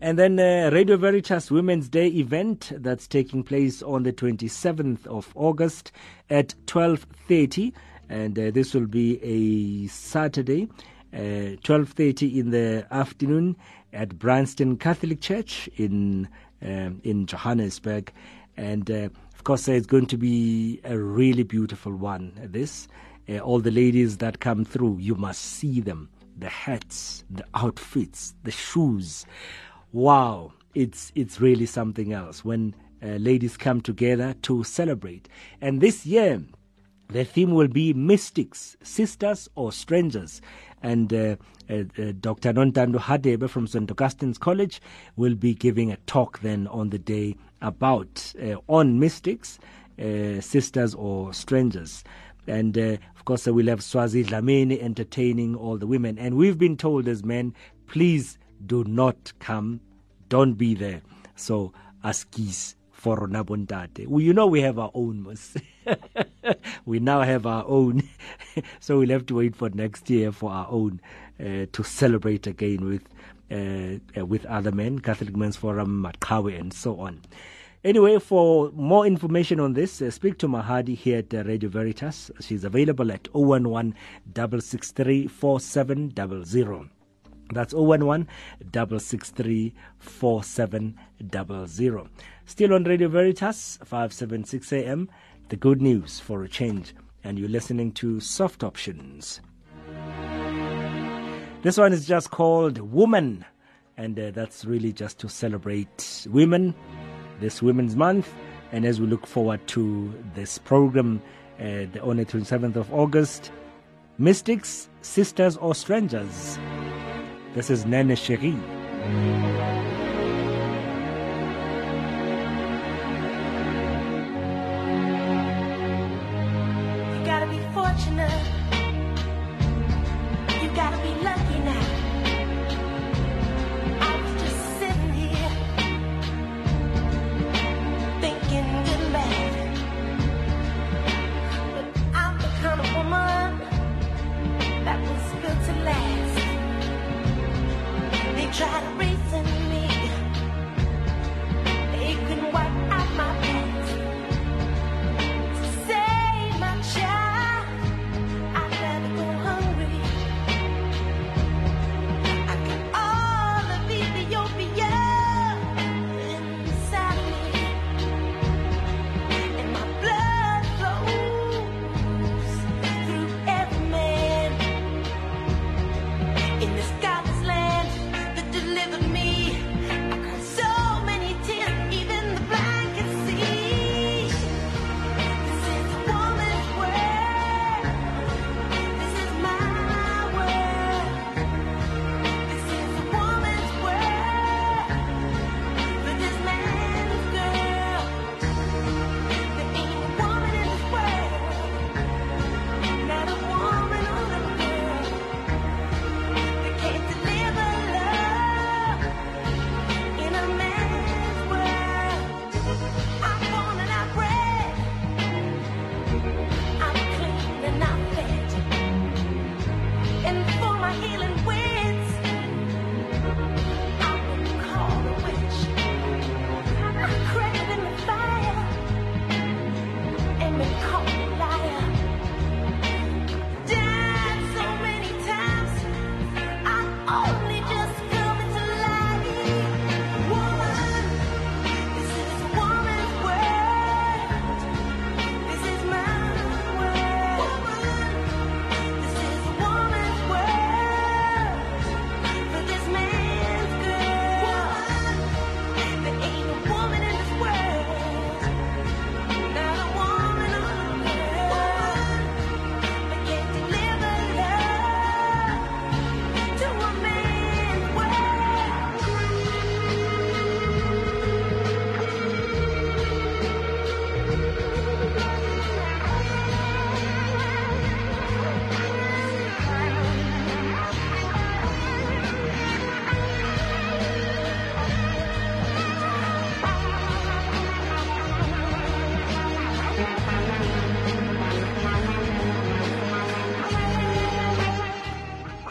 Speaker 2: And then uh, Radio Veritas Women's Day event that's taking place on the 27th of August at 12:30 and uh, this will be a Saturday uh, 12:30 in the afternoon at Bryanston Catholic Church in um, in Johannesburg. And uh, of course it's going to be a really beautiful one this. Uh, all the ladies that come through you must see them. The hats the outfits the shoes. Wow it's it's really something else when uh, ladies come together to celebrate. And this year The theme will be mystics, sisters or strangers. And uh, uh, uh, Dr. Nontando Hadebe from St. Augustine's College will be giving a talk then on the day about uh, on mystics, uh, sisters or strangers. And uh, of course, we'll have Swazi Dlamini entertaining all the women. And we've been told as men, please do not come, don't be there. So, askis for rona bontate. Well, you know we have our own. mos. we now have our own. so we'll have to wait for next year for our own uh, to celebrate again with uh, uh, with other men, Catholic Men's Forum, Makawe, and so on. Anyway, for more information on this, uh, speak to Mahadi here at uh, Radio Veritas. She's available at 011 663 4700. That's 011 663 4700. Still on Radio Veritas, 576 AM, the good news for a change. And you're listening to Soft Options. This one is just called Woman. And uh, that's really just to celebrate women, this Women's Month. And as we look forward to this program uh, the, on the 27th of August, Mystics, Sisters, or Strangers. This is Nene Cherie.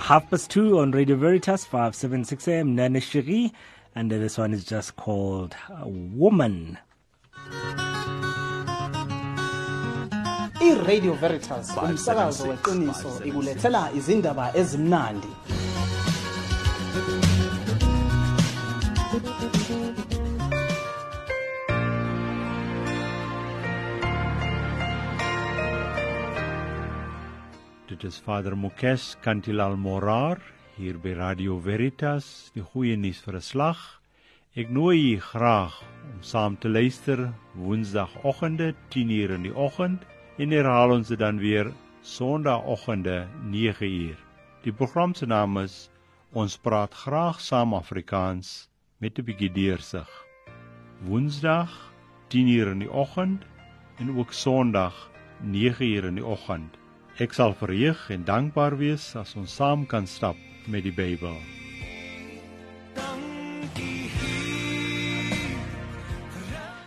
Speaker 2: Half past two on Radio Veritas, 576 AM, Nana Cherie, and this one is just called Woman.
Speaker 21: iradio veritas umsakazo weqiniso ikulethela izindaba ezimnandi
Speaker 22: is Vader Mokes Kantilal Morar hier by Radio Veritas, die goeie nuus vir 'n slag. Ek nooi u graag om saam te luister Woensdagoggende 10uur in die oggend en herhaal ons dit dan weer Sondagoggende 9uur. Die program se naam is Ons praat graag saam Afrikaans met 'n bietjie deursig. Woensdag 10uur in die oggend en ook Sondag 9uur in die oggend. Ek sal verheug en dankbaar wees as ons saam kan stap met die Bybel.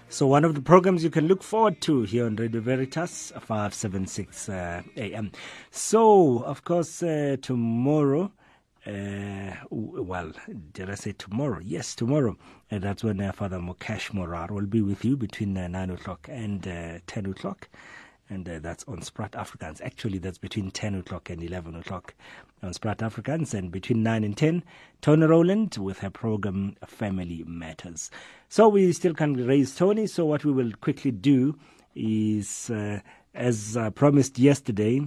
Speaker 2: So one of the programs you can look forward to here on Radio Veritas, 576 uh, AM. So, of course, uh, tomorrow, uh, well, did I say tomorrow? Yes, tomorrow. Uh, that's when uh, Father Mukesh Morar will be with you between uh, 9 o'clock and uh, 10 o'clock. And uh, that's on Sprat Africans. Actually, that's between 10 o'clock and 11 o'clock on Sprat Africans. And between 9 and 10, Tony Rowland with her program Family Matters. So we still can raise Tony. So what we will quickly do is, uh, as uh, promised yesterday,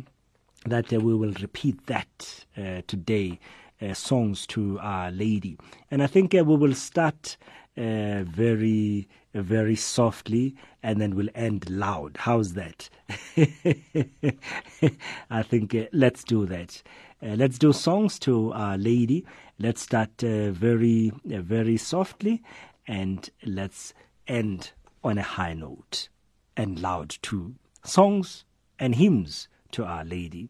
Speaker 2: that uh, we will repeat that uh, today. Uh, songs to Our Lady, and I think we will start very, very softly, and then we'll end loud. How's that? I think uh, let's do that. Uh, let's do songs to Our Lady. Let's start uh, very, uh, very softly, and let's end on a high note and loud too. Songs and hymns to Our Lady.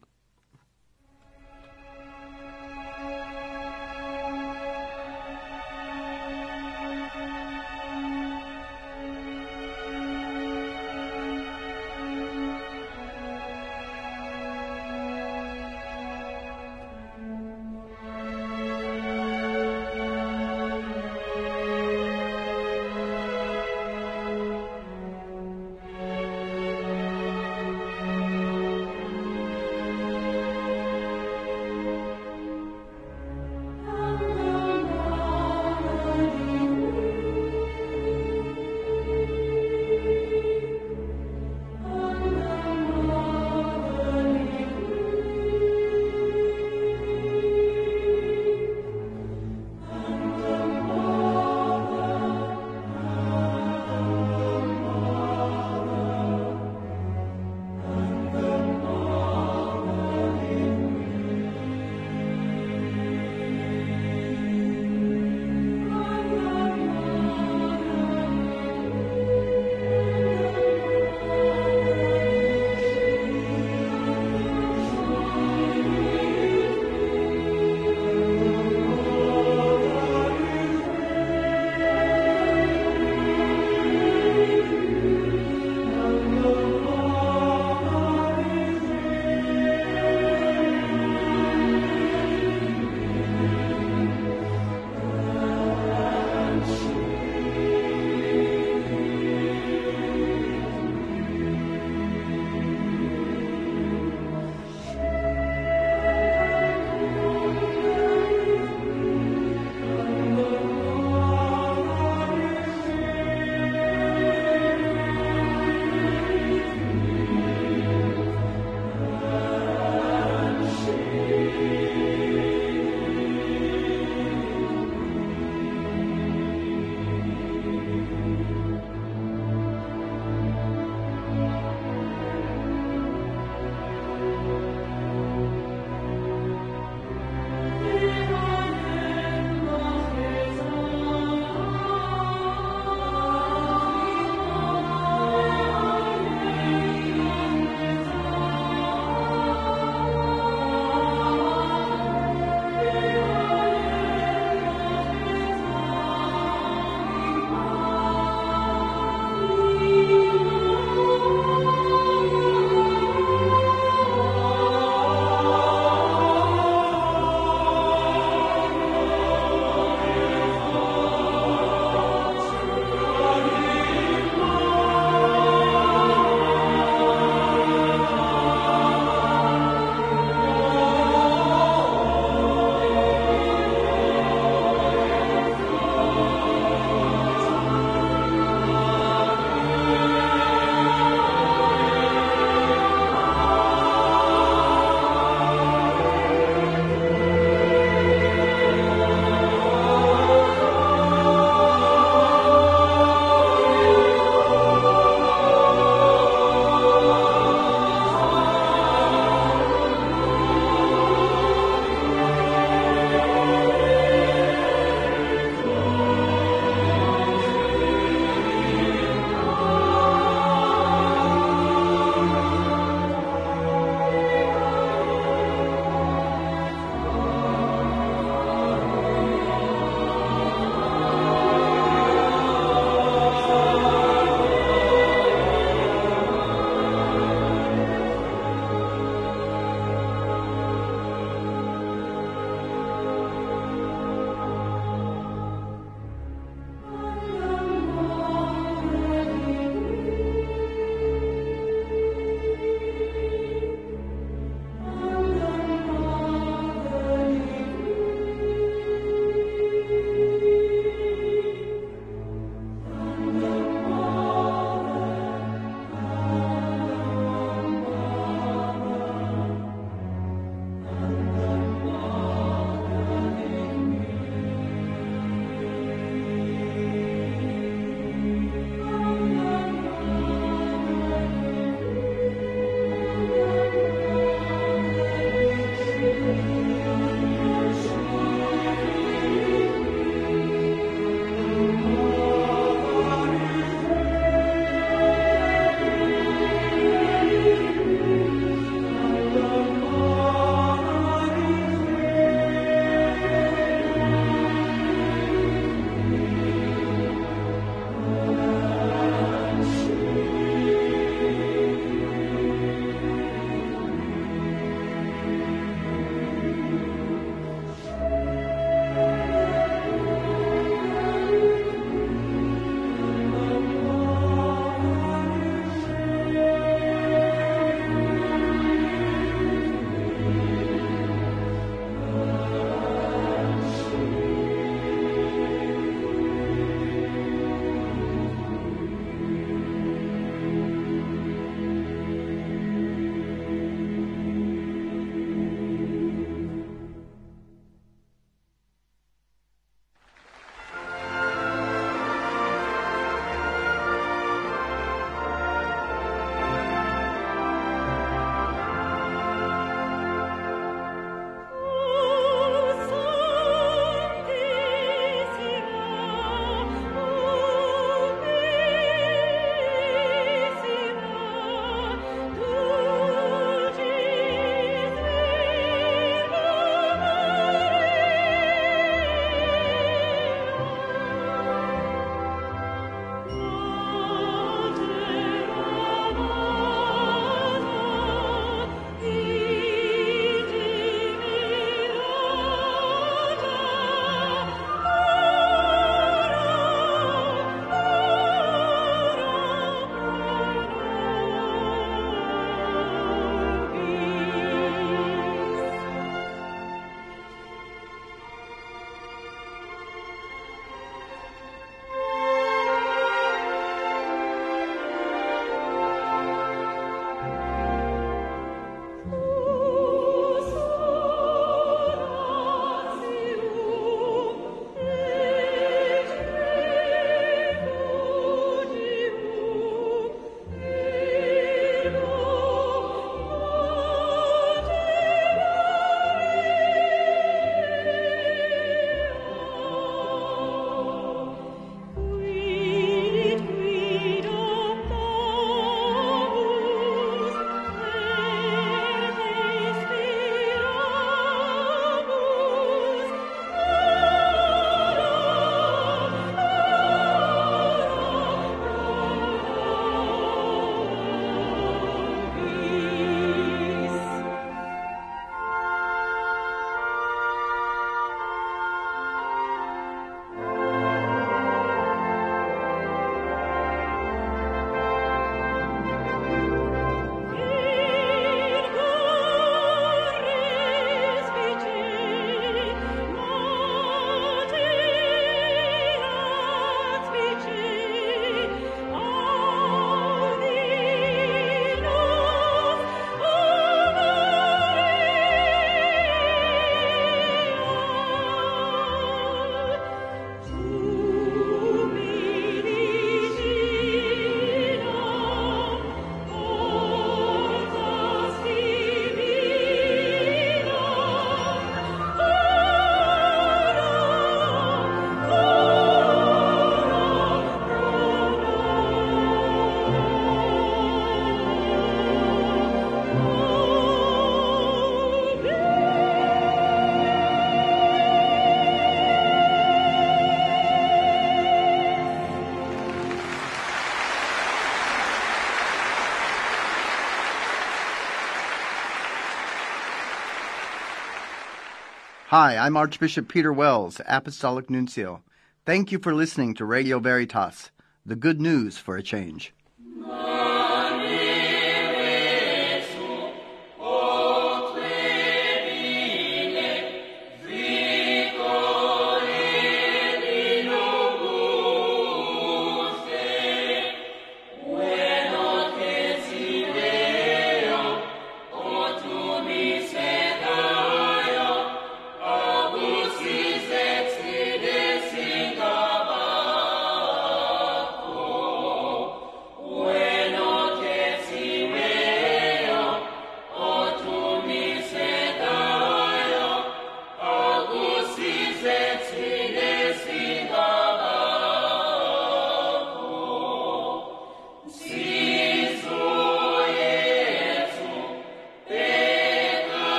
Speaker 23: Hi, I'm Archbishop Peter Wells, Apostolic Nuncio. Thank you for listening to Radio Veritas, the good news for a change.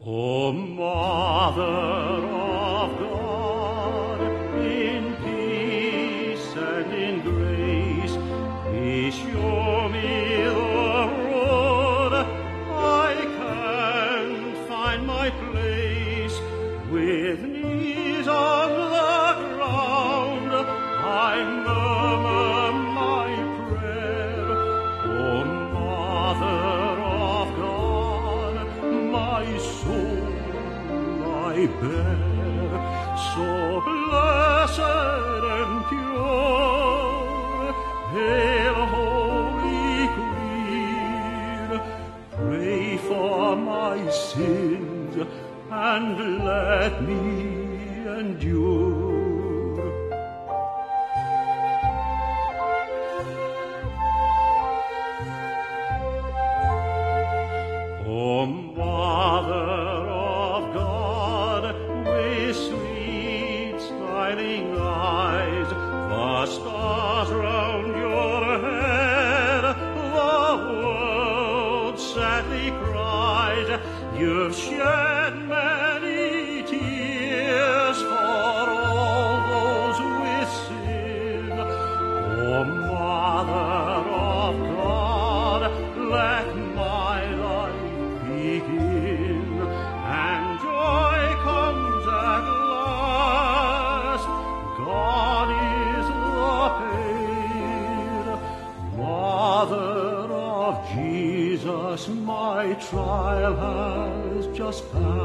Speaker 24: O oh, Mother. let me. los padres.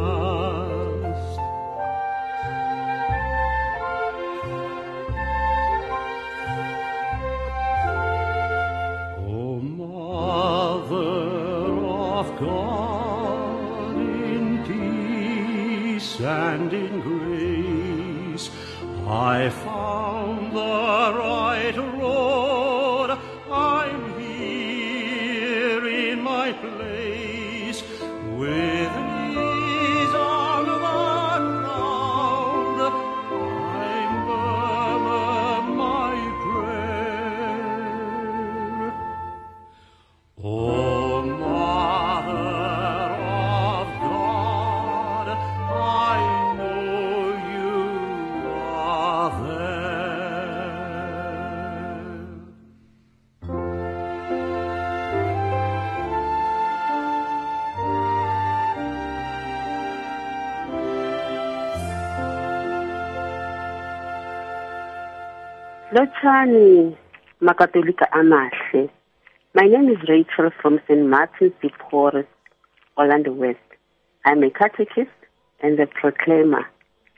Speaker 25: Lotshani Makatolika Amahle. My name is Rachel from St. Martin's de Porres, Orlando West. I'm a catechist and a proclaimer.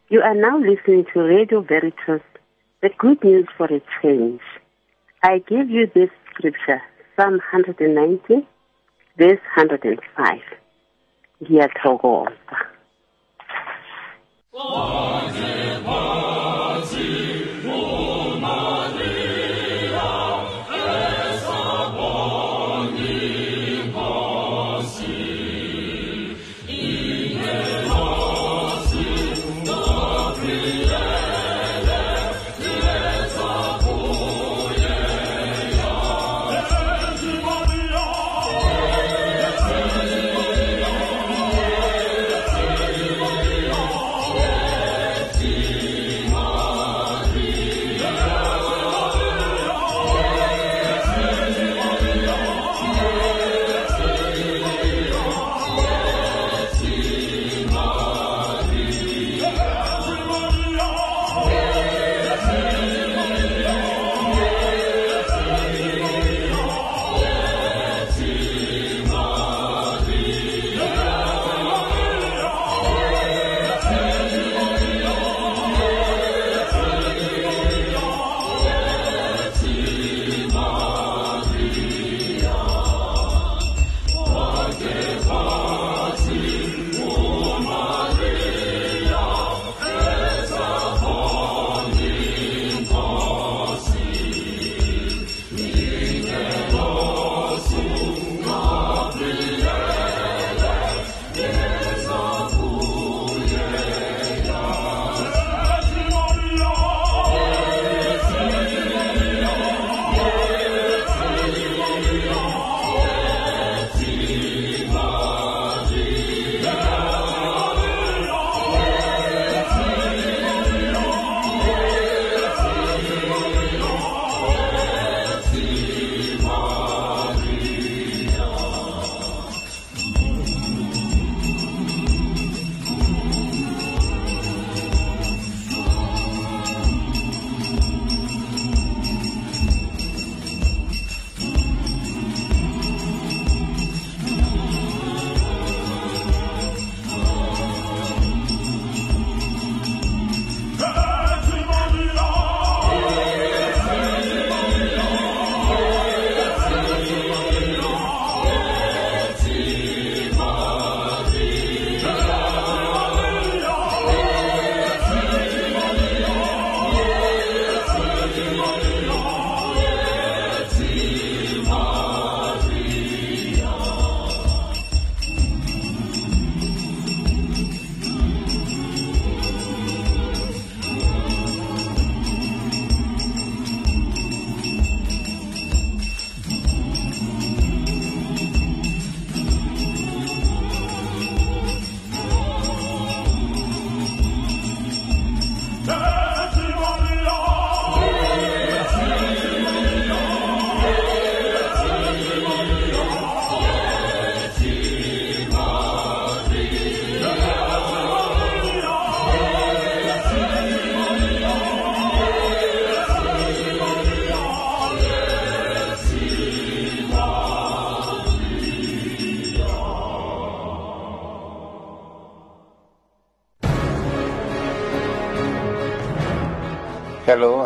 Speaker 25: You are now listening to Radio Veritas, the good news for a change. I give you this scripture, Psalm 190, verse 105. Ngiyathokoza.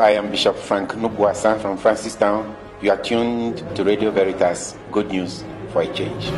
Speaker 26: I am Bishop Frank Nubuasah from Francistown. You are tuned to Radio Veritas. Good news for a change.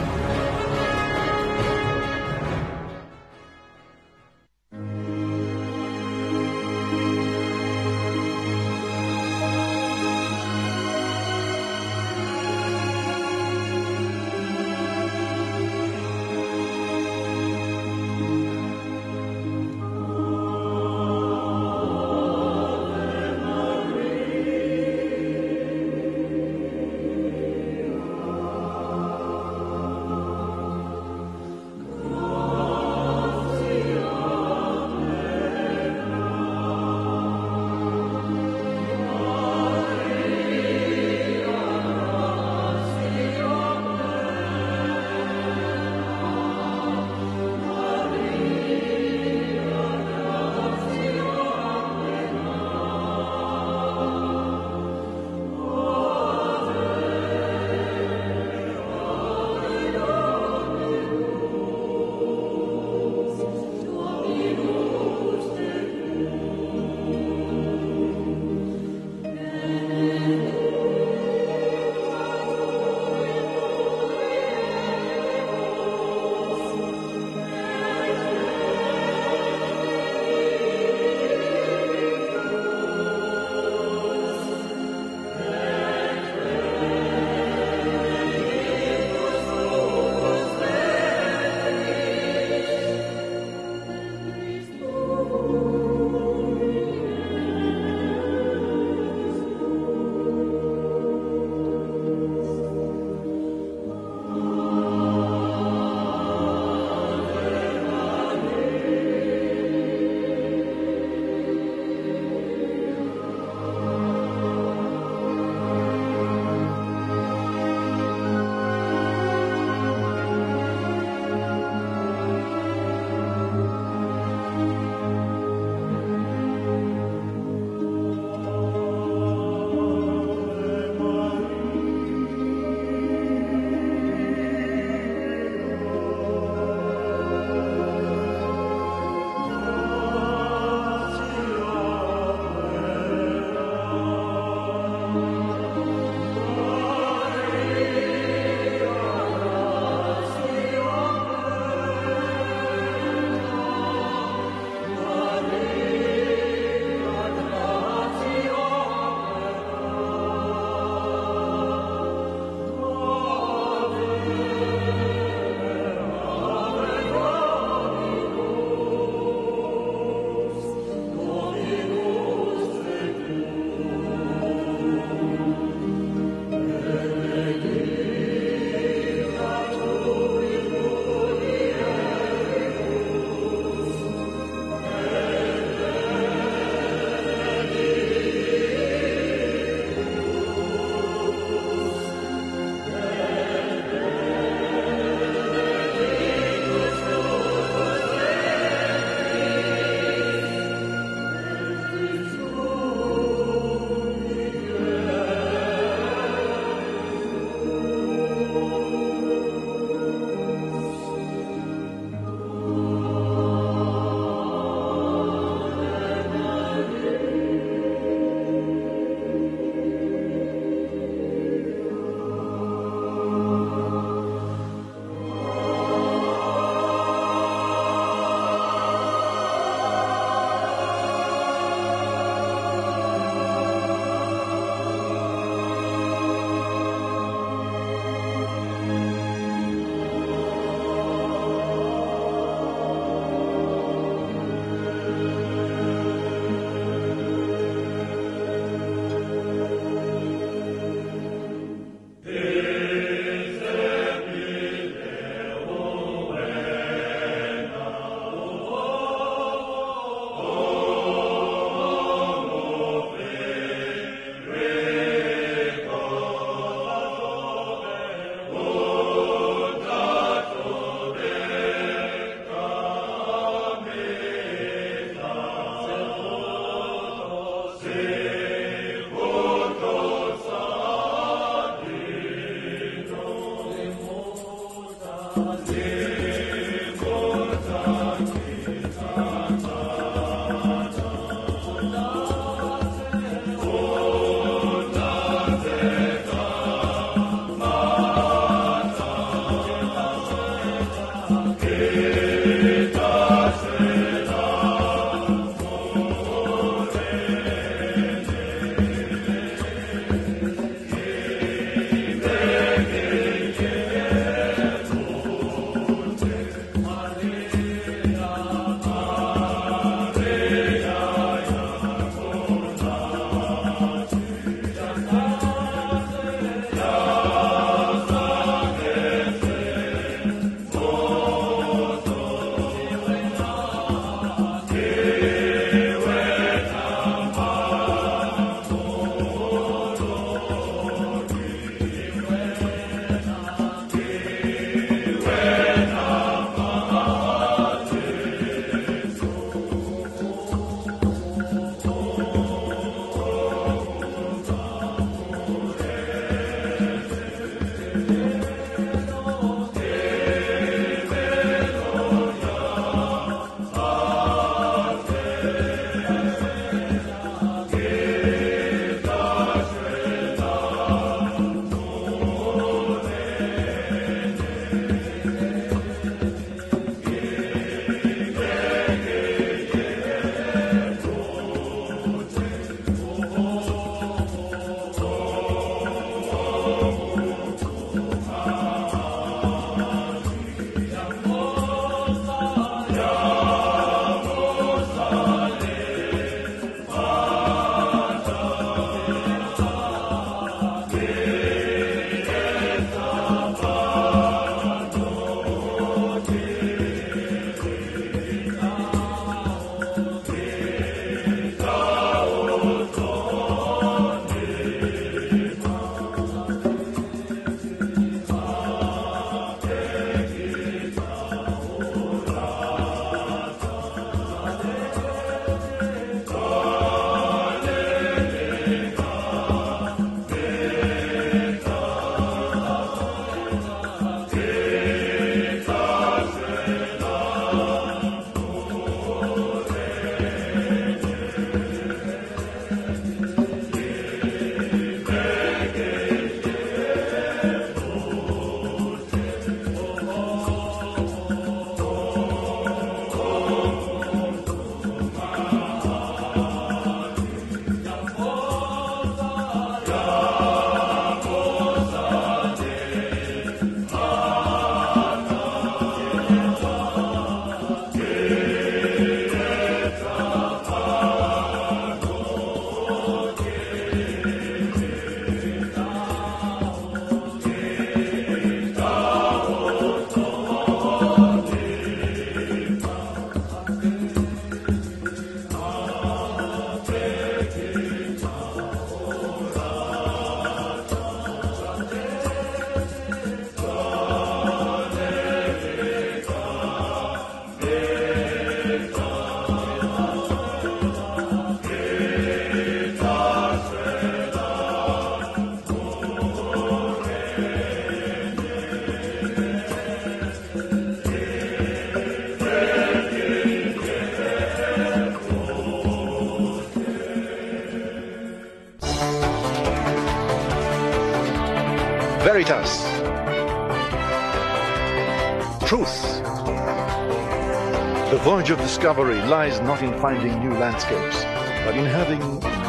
Speaker 14: Voyage of discovery lies not in finding new landscapes, but in having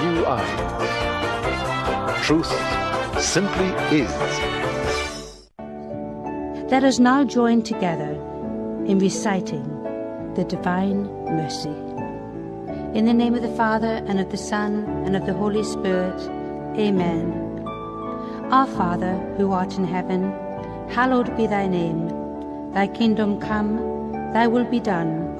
Speaker 14: new eyes. Truth simply is.
Speaker 27: Let us now join together in reciting the Divine Mercy. In the name of the Father, and of the Son, and of the Holy Spirit, Amen. Our Father, who art in heaven, hallowed be thy name. Thy kingdom come, thy will be done,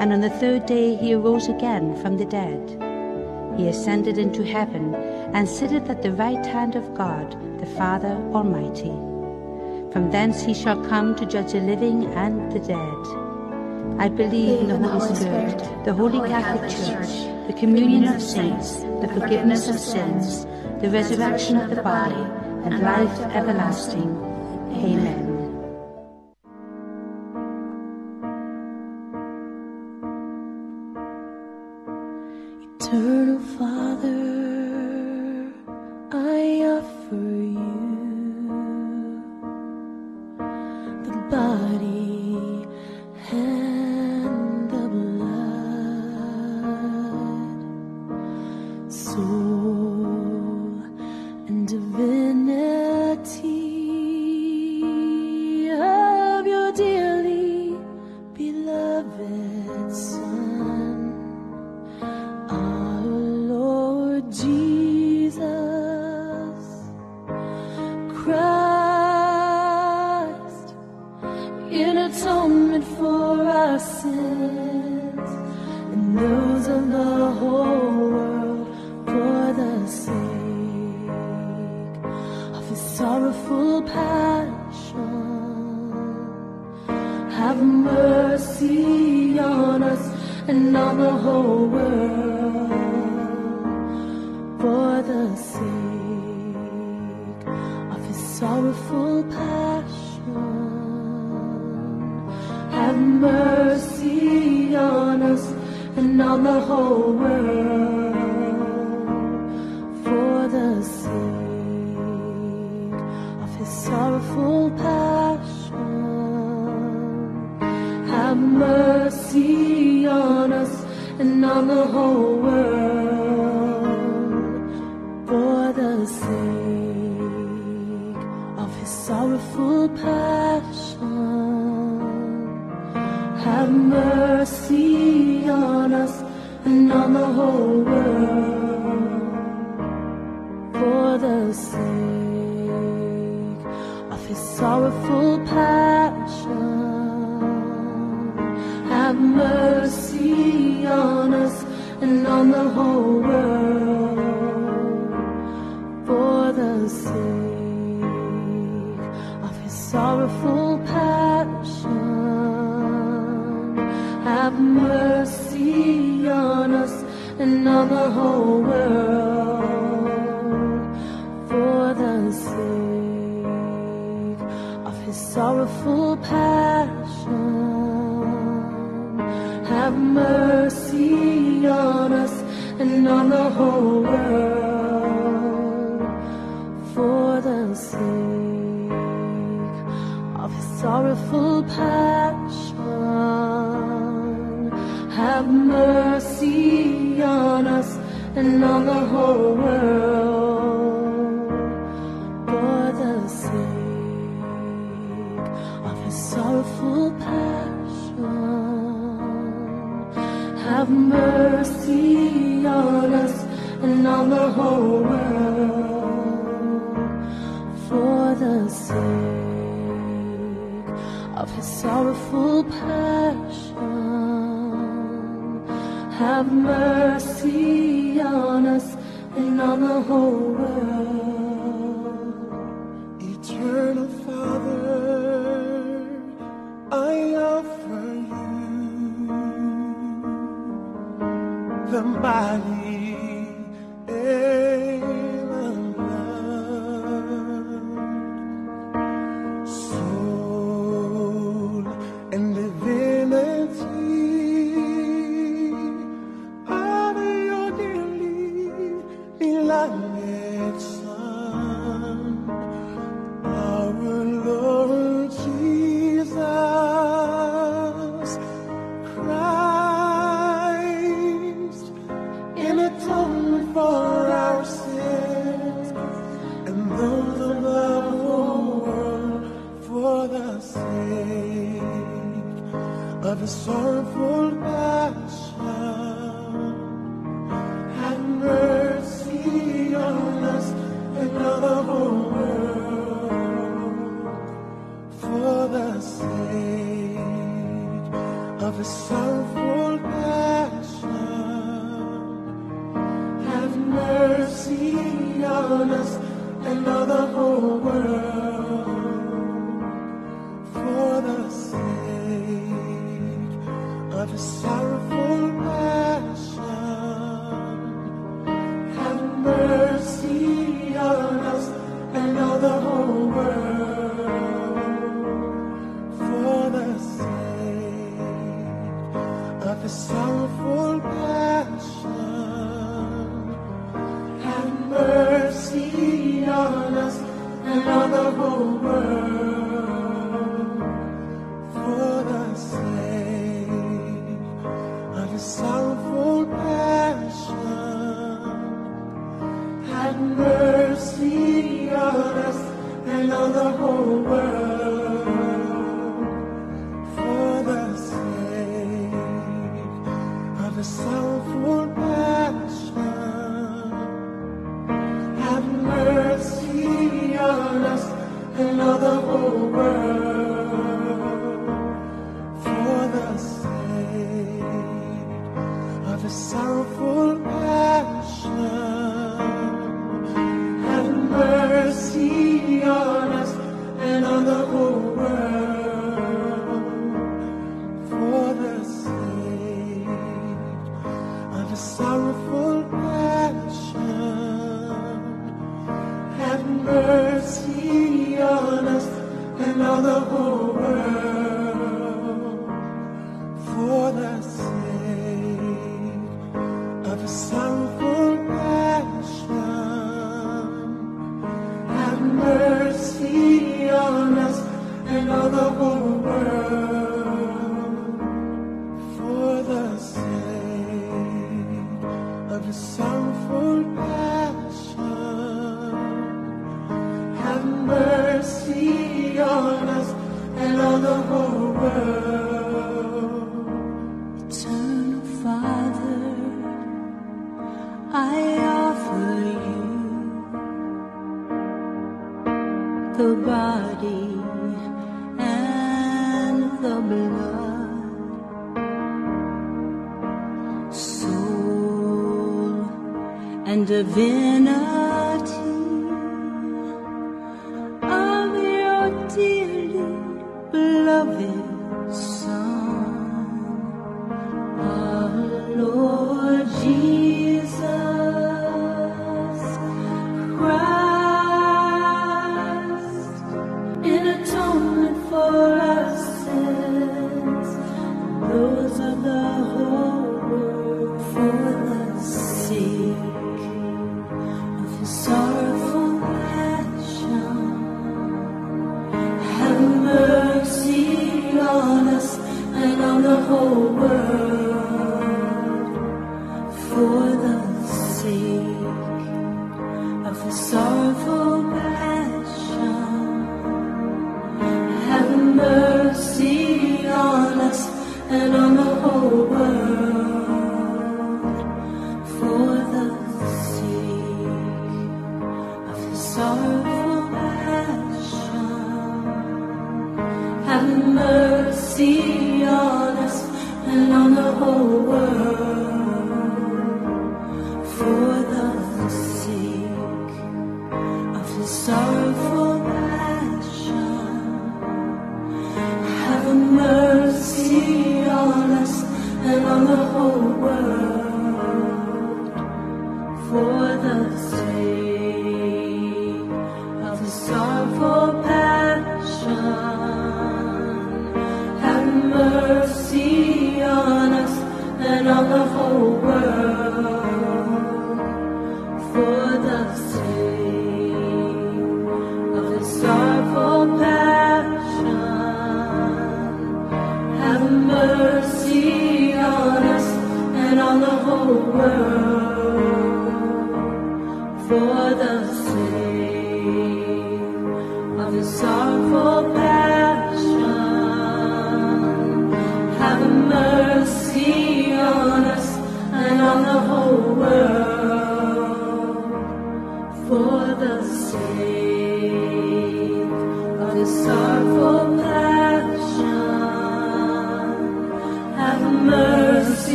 Speaker 27: and on the third day he arose again from the dead. He ascended into heaven, and sitteth at the right hand of God, the Father Almighty. From thence he shall come to judge the living and the dead. I believe in the Holy Spirit, the Holy Catholic Church, the communion of saints, the forgiveness of sins, the resurrection of the body, and life everlasting. Amen.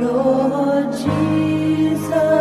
Speaker 10: Lord Jesus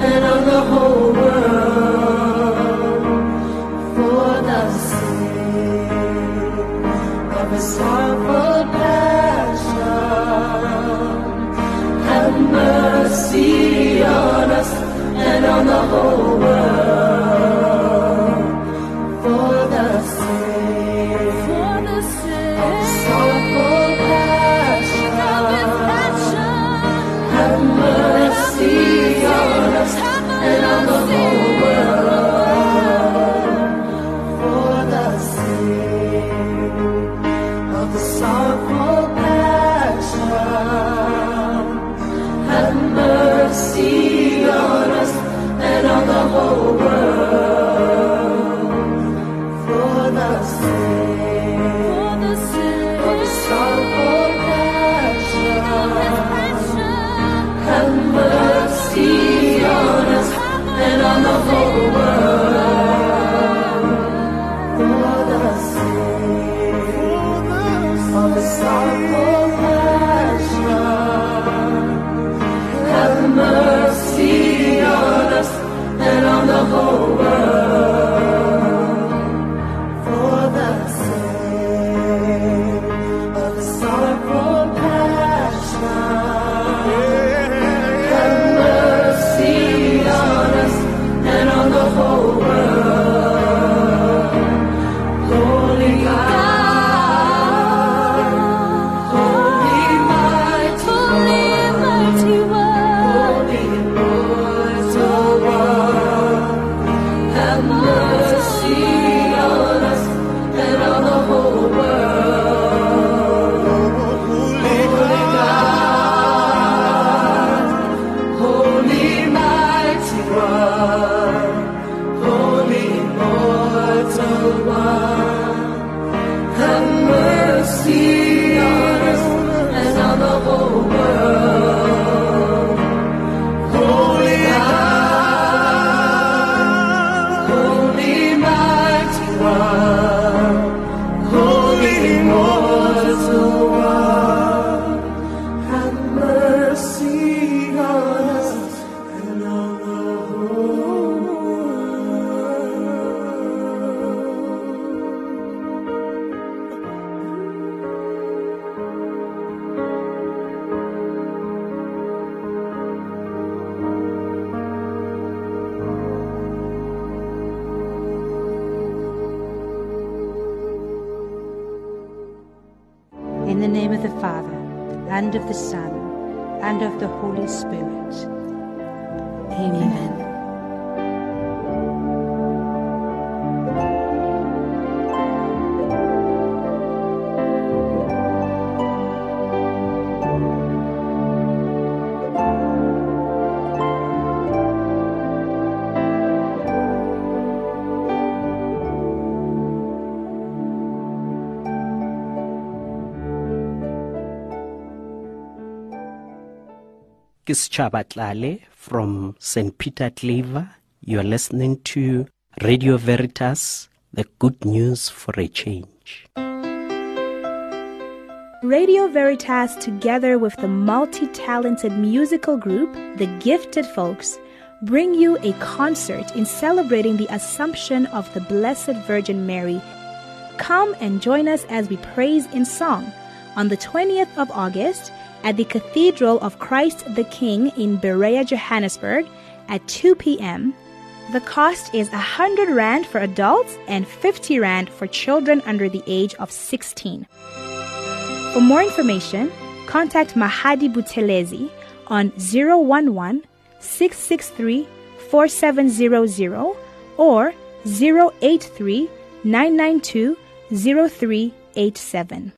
Speaker 10: and on the whole
Speaker 28: Ke Sechaba Tlale from St. Peter Claver. You're listening to Radio Veritas, the good news for a change.
Speaker 11: Radio Veritas, together with the multi talented musical group, The Gifted Folks, bring you a concert in celebrating the Assumption of the Blessed Virgin Mary. Come and join us as we praise in song on the 20th of August at the Cathedral of Christ the King in Berea, Johannesburg at 2 p.m. The cost is 100 Rand for adults and 50 Rand for children under the age of 16. For more information, contact Mahadi Buthelezi on 011 663 4700 or 083 992 0387.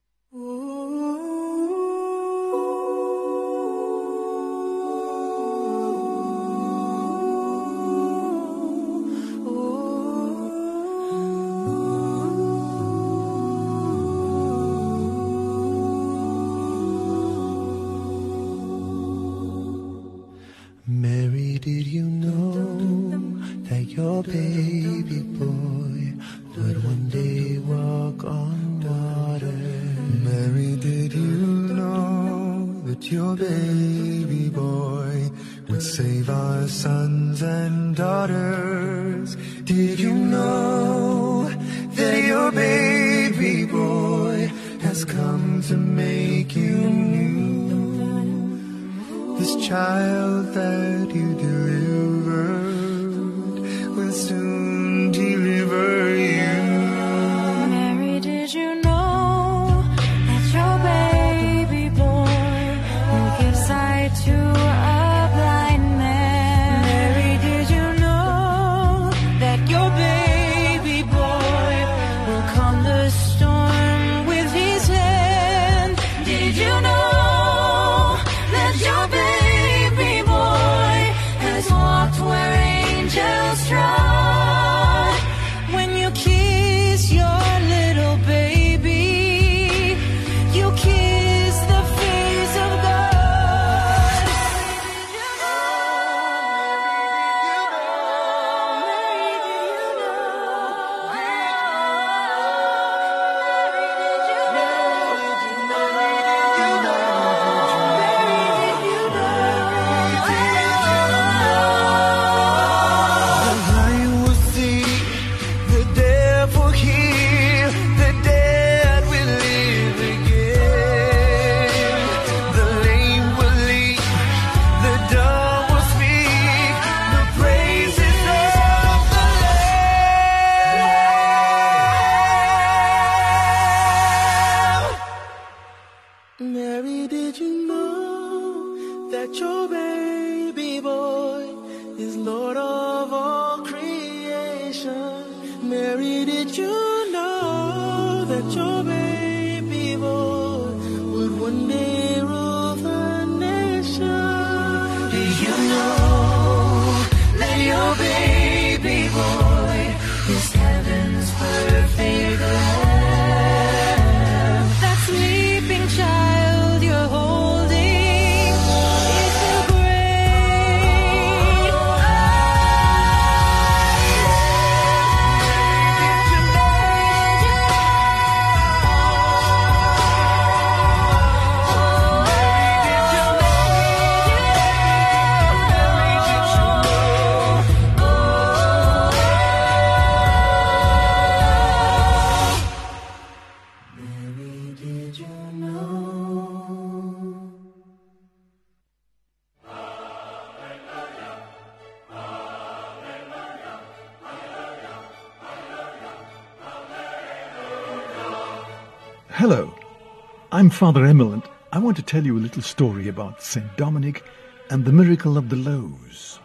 Speaker 17: Father Emil, I want to tell you a little story about St. Dominic and the miracle of the loaves.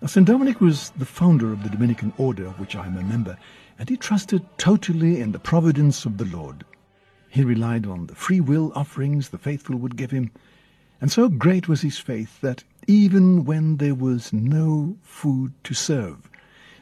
Speaker 17: Now, St. Dominic was the founder of the Dominican order, of which I am a member, and he trusted totally in the providence of the Lord. He relied on the free will offerings the faithful would give him, and so great was his faith that even when there was no food to serve,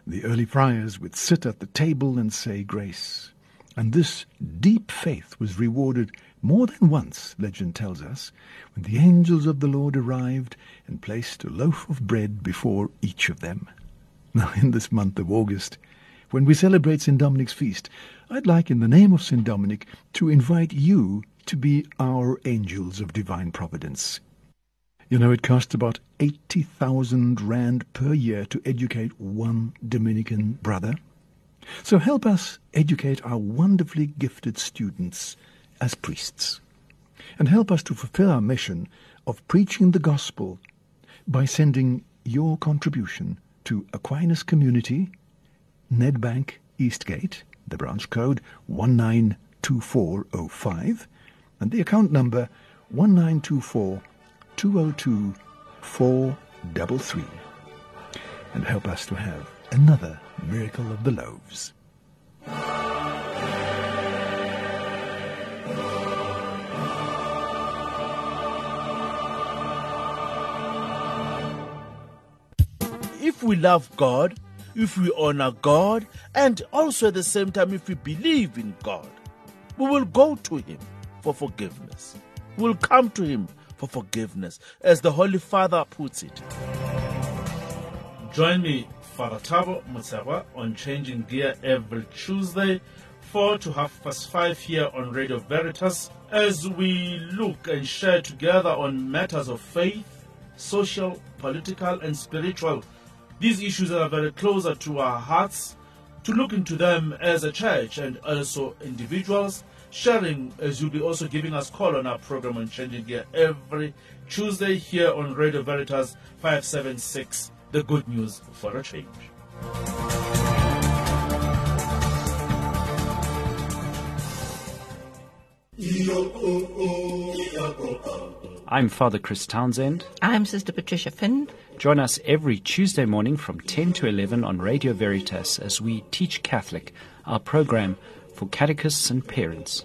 Speaker 17: the early friars would sit at the table and say grace. And this deep faith was rewarded More than once, legend tells us, when the angels of the Lord arrived and placed a loaf of bread before each of them. Now, in this month of August, when we celebrate St. Dominic's feast, I'd like, in the name of St. Dominic, to invite you to be our angels of divine providence. You know, it costs about 80,000 rand per year to educate one Dominican brother. So help us educate our wonderfully gifted students as priests. And help us to fulfill our mission of preaching the gospel by sending your contribution to Aquinas Community, Nedbank Eastgate, the branch code 192405, and the account number 1924 202 433. And help us to have another miracle of the loaves.
Speaker 29: If we love God, if we honor God, and also at the same time, if we believe in God, we will go to Him for forgiveness. We'll come to Him for forgiveness, as the Holy Father puts it. Join me, Father Tabo Mutsaba, on Changing Gear every Tuesday, 4 to half past 5 here on Radio Veritas, as we look and share together on matters of faith, social, political, and spiritual. These issues are very closer to our hearts, to look into them as a church and also individuals, sharing as you'll be also giving us call on our program on Changing Gear every Tuesday here on Radio Veritas 576, the good news for a change. Oh, oh, oh.
Speaker 30: I'm Father Chris Townsend.
Speaker 31: I'm Sister Patricia Finn.
Speaker 30: Join us every Tuesday morning from 10 to 11 on Radio Veritas as we teach Catholic, our program for catechists and parents.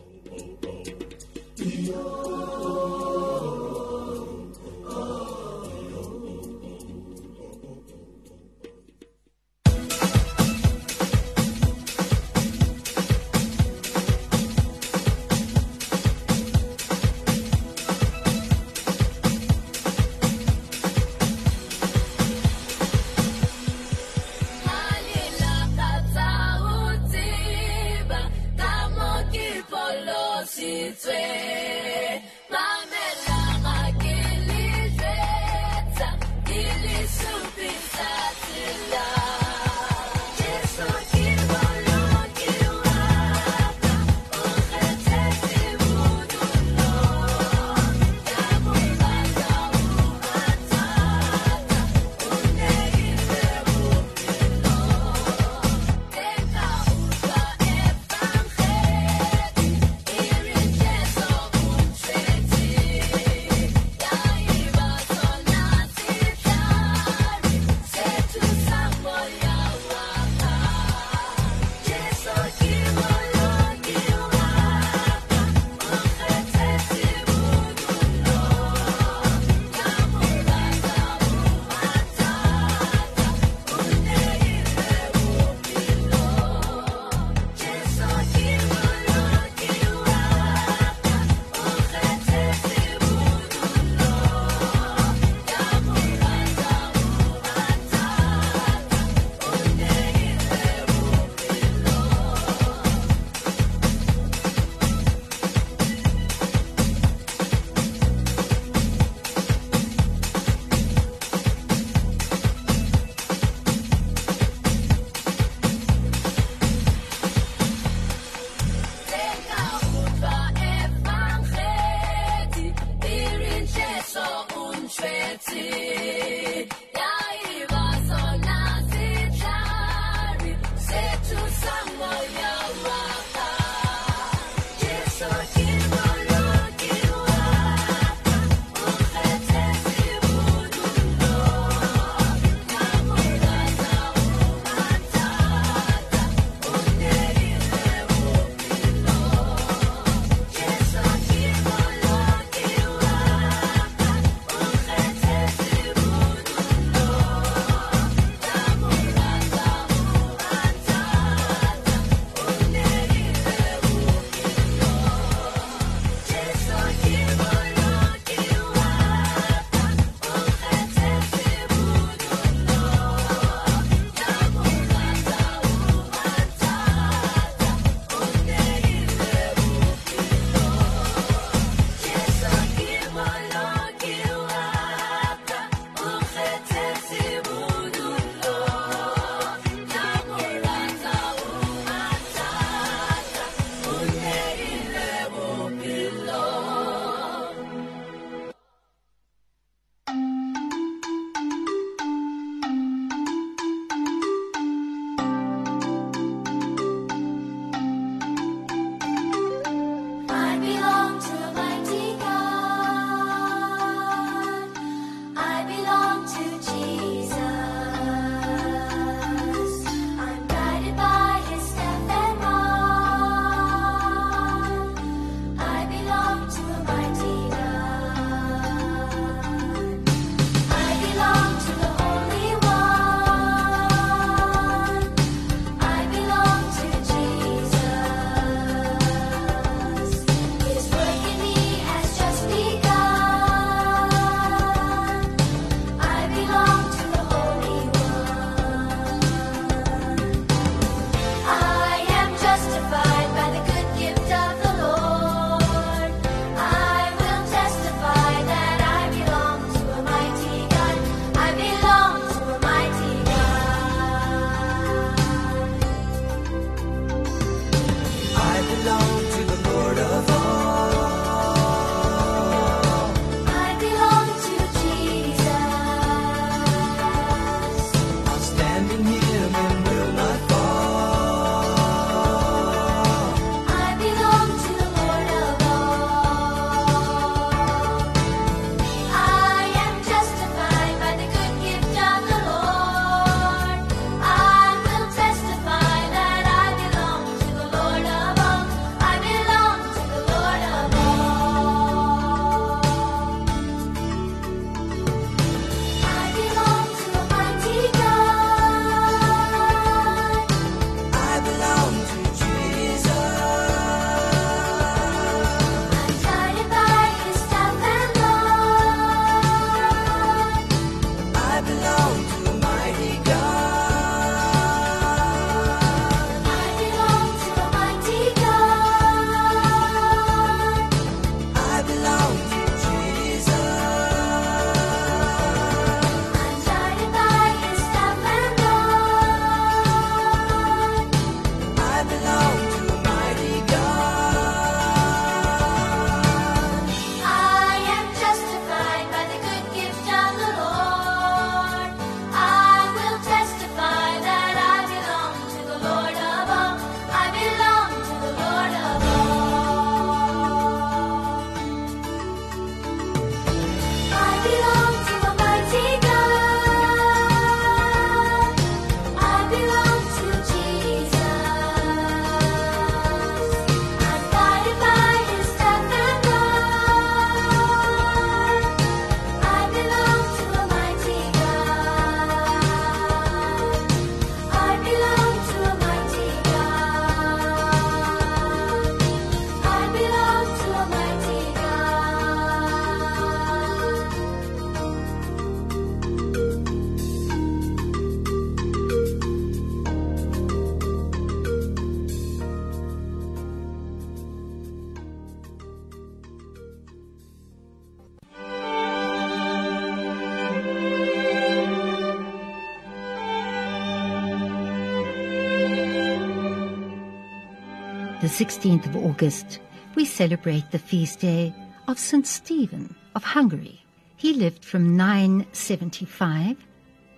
Speaker 31: 16th of August, we celebrate the feast day of St. Stephen of Hungary. He lived from 975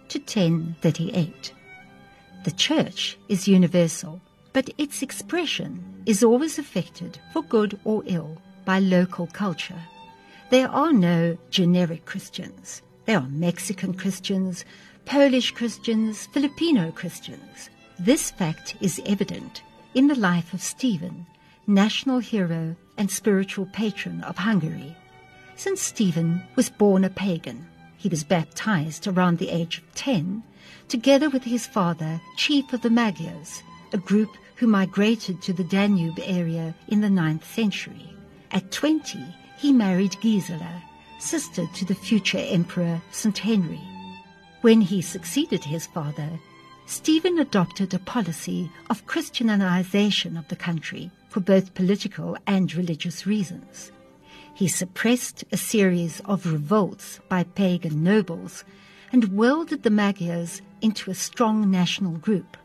Speaker 31: to 1038. The church is universal, but its expression is always affected, for good or ill, by local culture. There are no generic Christians. There are Mexican Christians, Polish Christians, Filipino Christians. This fact is evident in the life of Stephen, national hero and spiritual patron of Hungary. Since Stephen was born a pagan, he was baptized around the age of 10, together with his father, chief of the Magyars, a group who migrated to the Danube area in the 9th century. At 20, he married Gisela, sister to the future emperor St. Henry. When he succeeded his father, Stephen adopted a policy of Christianization of the country for both political and religious reasons. He suppressed a series of revolts by pagan nobles and welded the Magyars into a strong national group.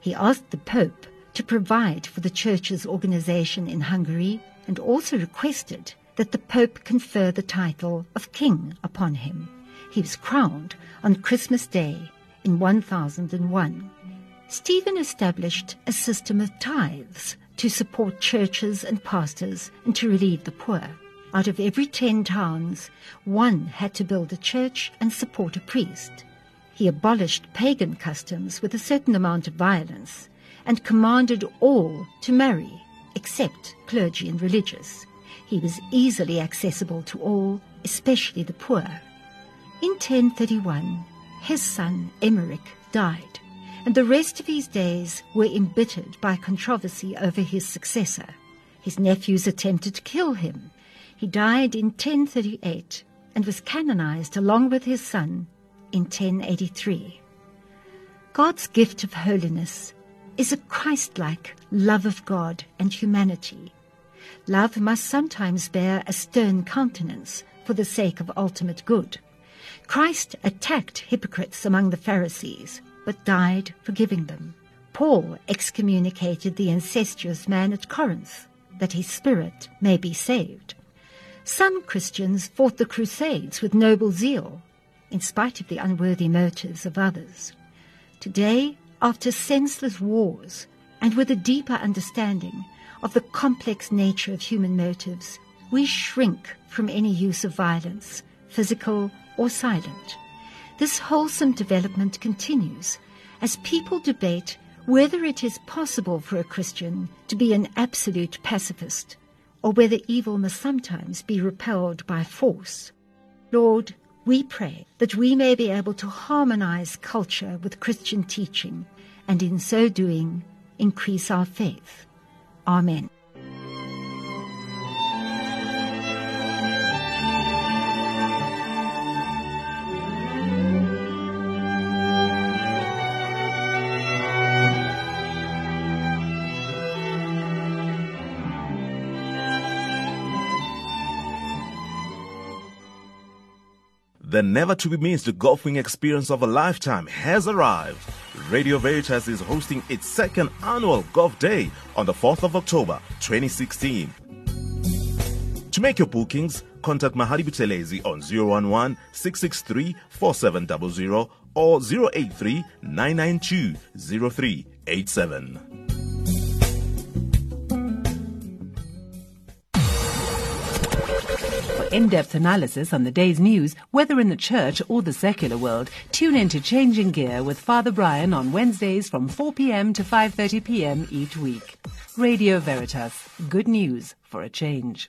Speaker 31: He asked the Pope to provide for the church's organization in Hungary and also requested that the Pope confer the title of king upon him. He was crowned on Christmas Day in 1001. Stephen established a system of tithes to support churches and pastors and to relieve the poor. Out of every ten towns, one had to build a church and support a priest. He abolished pagan customs with a certain amount of violence and commanded all to marry, except clergy and religious. He was easily accessible to all, especially the poor. In 1031, his son Emmerich died, and the rest of his days were embittered by controversy over his successor. His nephews attempted to kill him. He died in 1038 and was canonized along with his son in 1083. God's gift of holiness is a Christ-like love of God and humanity. Love must sometimes bear a stern countenance for the sake of ultimate good. Christ attacked hypocrites among the Pharisees, but died forgiving them. Paul excommunicated the incestuous man at Corinth, that his spirit may be saved. Some Christians fought the Crusades with noble zeal, in spite of the unworthy motives of others. Today, after senseless wars, and with a deeper understanding of the complex nature of human motives, we shrink from any use of violence, physical or silent. This wholesome development continues as people debate whether it is possible for a Christian to be an absolute pacifist or whether evil must sometimes be repelled by force. Lord, we pray that we may be able to harmonize culture with Christian teaching and in so doing increase our faith. Amen.
Speaker 32: The never to be missed golfing experience of a lifetime has arrived. Radio Veritas is hosting its second annual Golf Day on the 4th of October 2016. To make your bookings, contact Mahali Buthelezi on 011 663 4700 or 083 992 0387.
Speaker 33: In-depth analysis on the day's news, whether in the church or the secular world, tune in to Changing Gear with Father Brian on Wednesdays from 4 p.m. to 5:30 p.m. each week. Radio Veritas, good news for a change.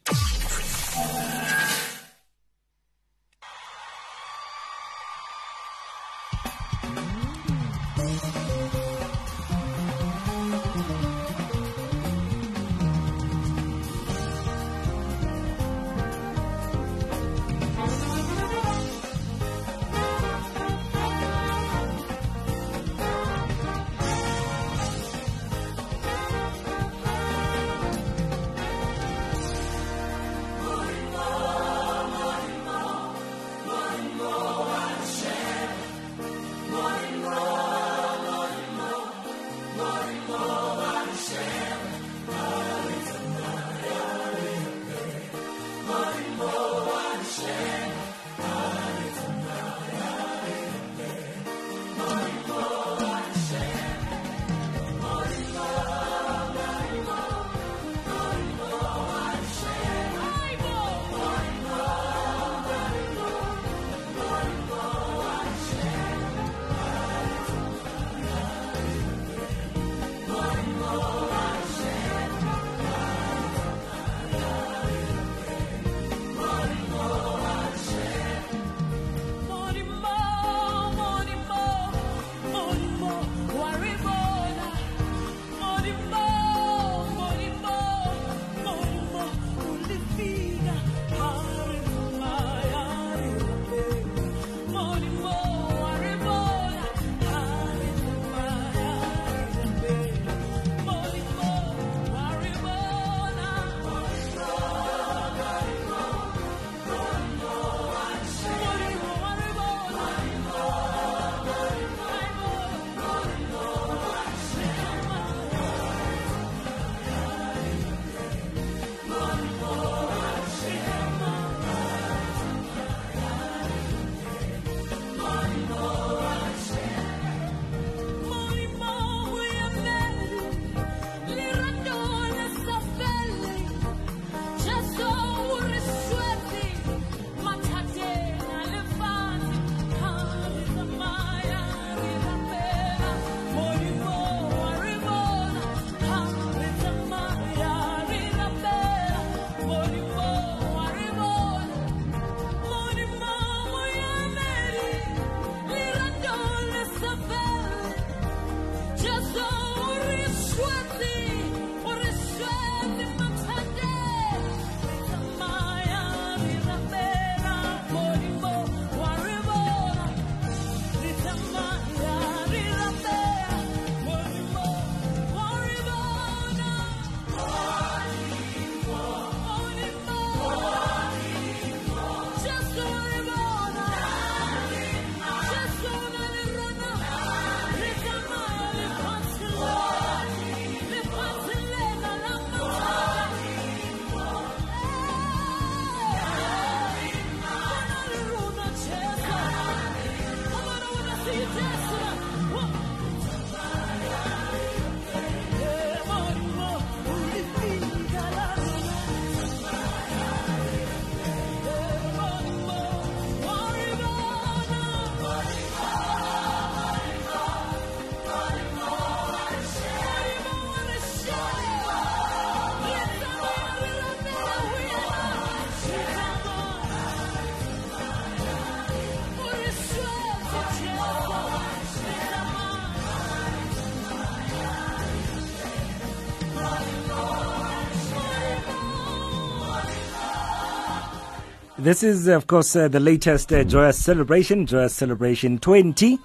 Speaker 2: This is, of course, uh, the latest uh, Joyous Celebration, Joyous Celebration 20.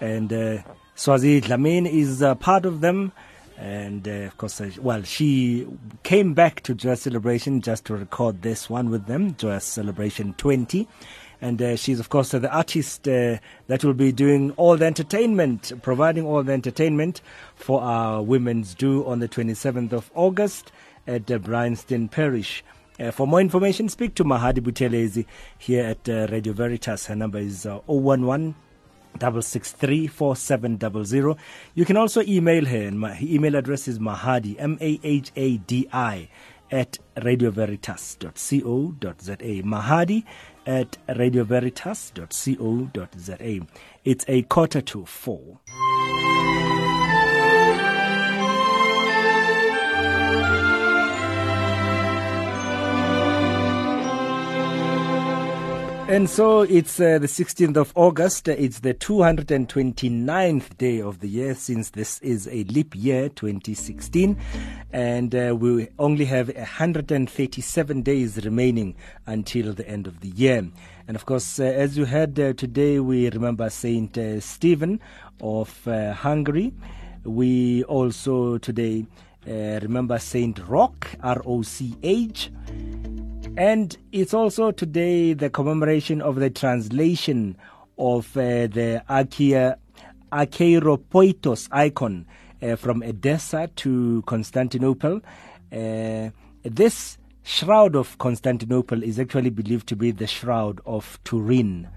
Speaker 2: And uh, Swazi Dlamini is uh, part of them. And, uh, of course, uh, well, she came back to Joyous Celebration just to record this one with them, Joyous Celebration 20. And uh, she's, of course, the artist that will be doing all the entertainment, providing all the entertainment for our Women's Do on the 27th of August at uh, Bryanston Parish. Uh, for more information, speak to Mahadi Buthelezi here at uh, Radio Veritas. Her number is uh, 011 663 4700. You can also email her, and my email address is Mahadi, M A H A D I, at radioveritas.co.za. Mahadi at radioveritas.co.za. It's a quarter to four. And so it's uh, the 16th of August. It's the 229th day of the year since this is a leap year, 2016. And uh, we only have 137 days remaining until the end of the year. And of course, uh, as you heard uh, today, we remember Saint uh, Stephen of uh, Hungary. We also today remember Saint Roch, R O C H. And it's also today the commemoration of the translation of uh, the Acheiropoietos icon uh, from Edessa to Constantinople. Uh, this shroud of Constantinople is actually believed to be the shroud of Turin.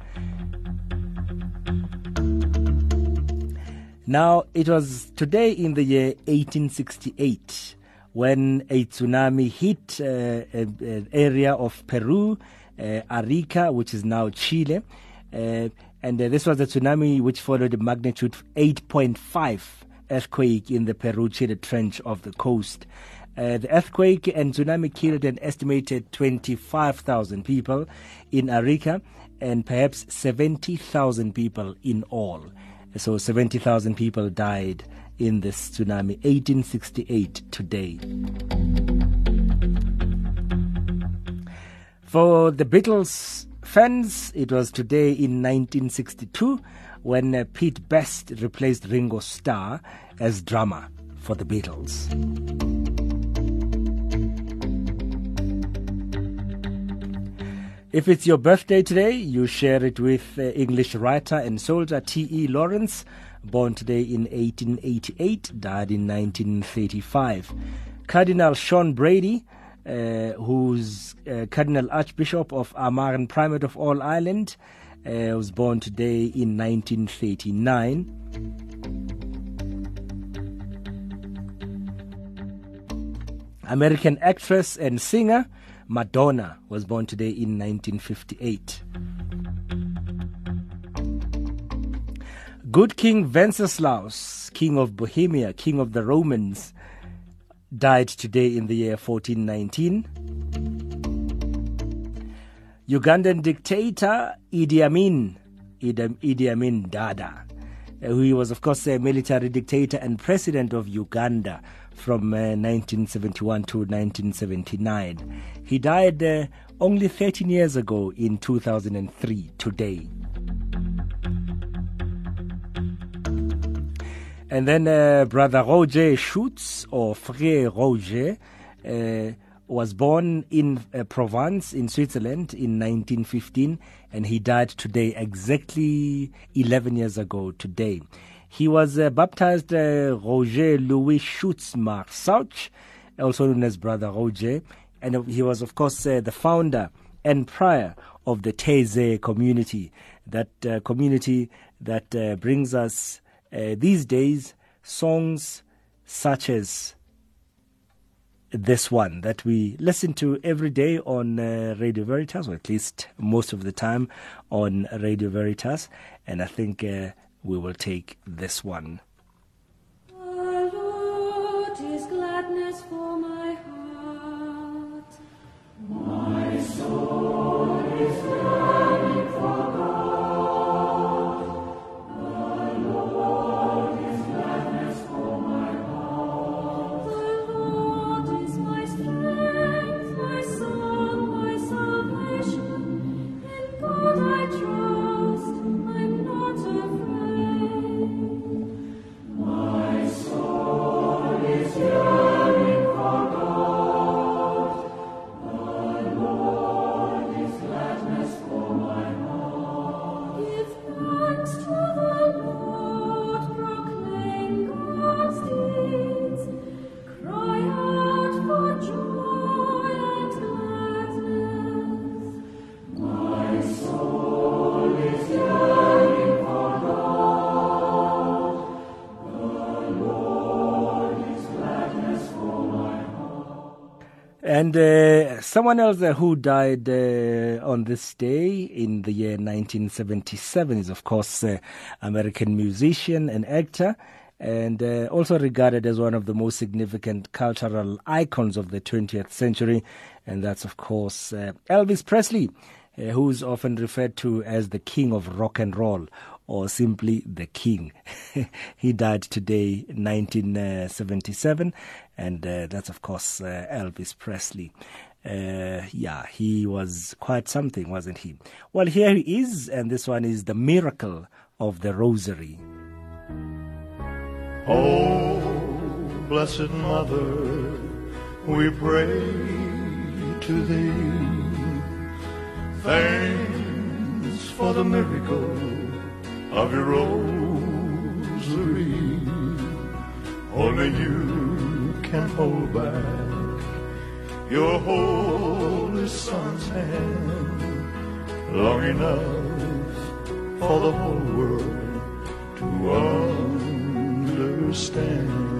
Speaker 2: Now, it was today in the year 1868 when a tsunami hit uh, an area of Peru, uh, Arica, which is now Chile. Uh, and this was a tsunami which followed a magnitude 8.5 earthquake in the Peru Chile trench of the coast. Uh, the earthquake and tsunami killed an estimated 25,000 people in Arica and perhaps 70,000 people in all. So 70,000 people died in this tsunami, 1868 today. For the Beatles fans, it was today in 1962 when uh, Pete Best replaced Ringo Starr as drummer for the Beatles. If it's your birthday today, you share it with uh, English writer and soldier T.E. Lawrence, born today in 1888, died in 1935. Cardinal Sean Brady, uh, who's uh, Cardinal Archbishop of Armagh and Primate of all Ireland, uh, was born today in 1939. American actress and singer Madonna was born today in 1958. Good King Wenceslaus, King of Bohemia, King of the Romans, died today in the year 1419. Ugandan dictator Idi Amin, Idi Amin Dada, uh, who was, of course, a military dictator and president of Uganda from uh, 1971 to 1979. He died uh, only 13 years ago in 2003 today. And then uh, Brother Roger Schutz, or Frère Roger, uh, was born in uh, Provence in Switzerland in 1915, and he died today, exactly 11 years ago today. He was uh, baptized uh, Roger Louis Schutz Marsauche, also known as Brother Roger, and he was, of course, uh, the founder and prior of the Taizé community, that uh, community that uh, brings us uh, these days songs such as this one that we listen to every day on uh, Radio Veritas, or at least most of the time on Radio Veritas. And I think uh, we will take this one. Someone else uh, who died uh, on this day in the year 1977 is, of course, uh, American musician and actor, and uh, also regarded as one of the most significant cultural icons of the 20th century. And that's, of course, uh, Elvis Presley, uh, who's often referred to as the king of rock and roll or simply the king. he died today, 1977, and uh, that's, of course, uh, Elvis Presley. Uh, yeah, he was quite something, wasn't he? Well, here he is, and this one is The Miracle of the Rosary.
Speaker 34: Oh, blessed Mother, we pray to thee. Thanks for the miracle of your rosary. Only you can hold back your holy son's hand long enough for the whole world to understand.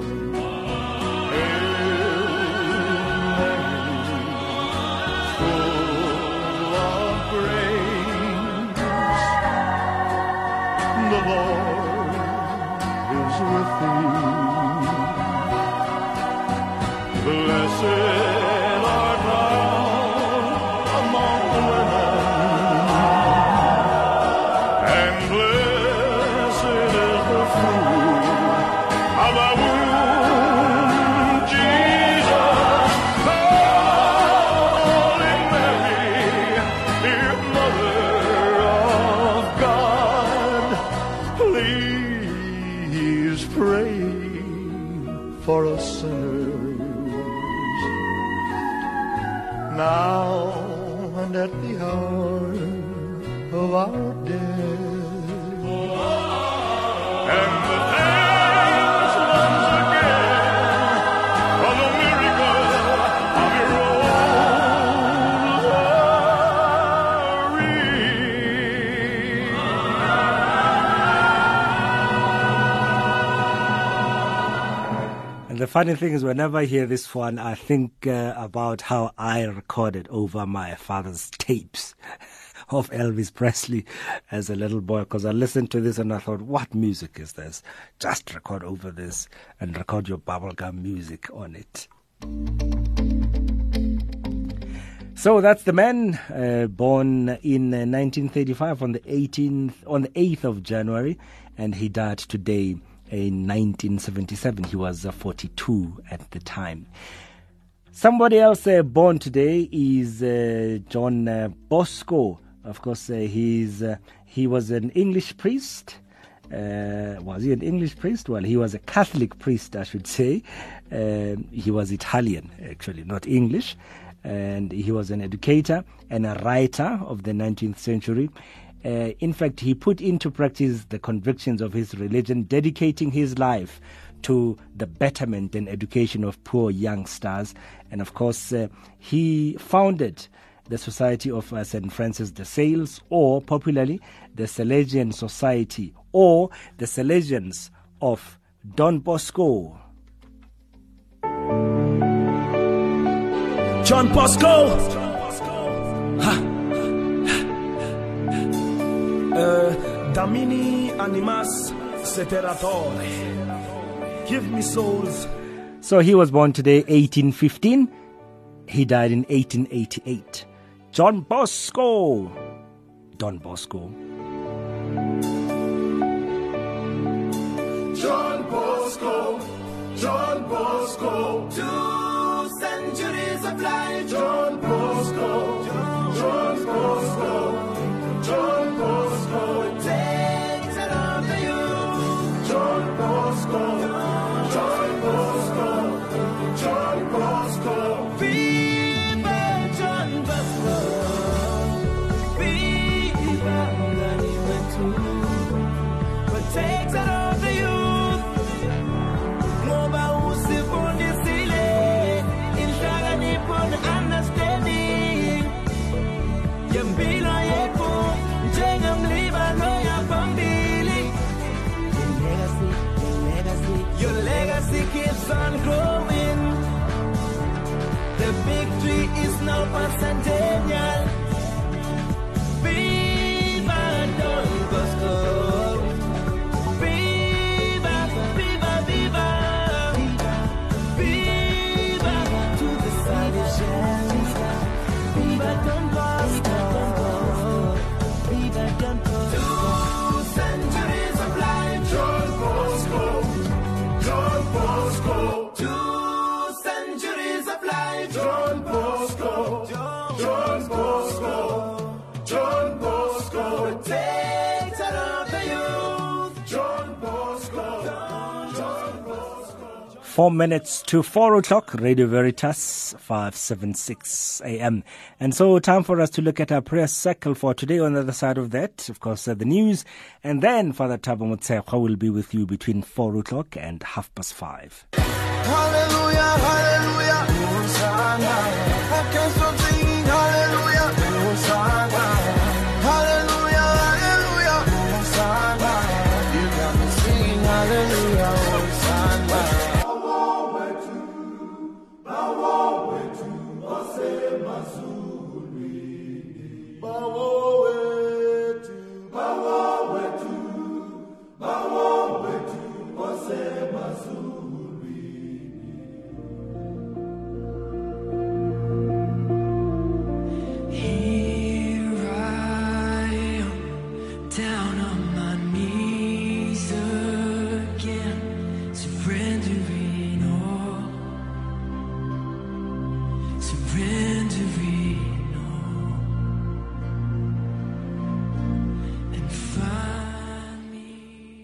Speaker 2: Funny thing is, whenever I hear this one, I think uh, about how I recorded over my father's tapes of Elvis Presley as a little boy. Because I listened to this and I thought, what music is this? Just record over this and record your bubblegum music on it. So that's the man uh, born in uh, 1935 on the 18th on the 8th of January, and he died today in 1977. He was uh, 42 at the time. Somebody else uh, born today is uh, John uh, Bosco. Of course, uh, he's uh, he was an English priest. Was he an English priest? Well, he was a Catholic priest, I should say. Um he was Italian, actually, not English. And he was an educator and a writer of the 19th century. Uh, in fact, he put into practice the convictions of his religion, dedicating his life to the betterment and education of poor youngsters. And of course, uh, he founded the Society of uh, St. Francis de Sales, or popularly, the Salesian Society, or the Salesians of Don Bosco.
Speaker 35: John Bosco. Ha. Uh, Damini animas seteratore. Give me souls.
Speaker 2: So he was born today, 1815. He died in 1888. John Bosco. Don Bosco.
Speaker 36: John Bosco, John Bosco, two centuries of life. John
Speaker 2: Four minutes to four o'clock, Radio Veritas, 576 AM. And so time for us to look at our prayer circle for today. On the other side of that, of course, uh, the news. And then Father Tabo Mutsekwa will be with you between four o'clock and half past five.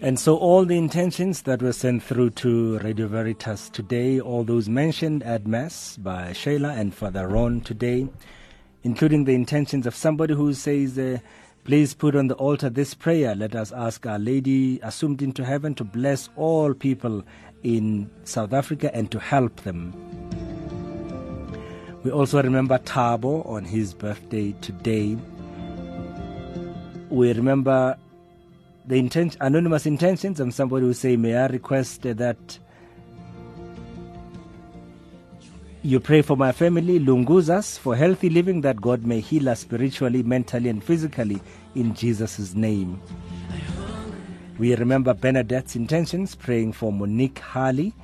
Speaker 10: And
Speaker 2: so all the intentions that were sent through to Radio Veritas today, all those mentioned at Mass by Shayla and Father Ron today, including the intentions of somebody who says, uh, please put on the altar this prayer. Let us ask Our Lady assumed into heaven to bless all people in South Africa and to help them. We also remember Tabo on his birthday today. We remember the intent, anonymous intentions of somebody who say, may I request that you pray for my family, Lunguzas, for healthy living, that God may heal us spiritually, mentally, and physically in Jesus' name. We remember Bernadette's intentions, praying for Monique Harley.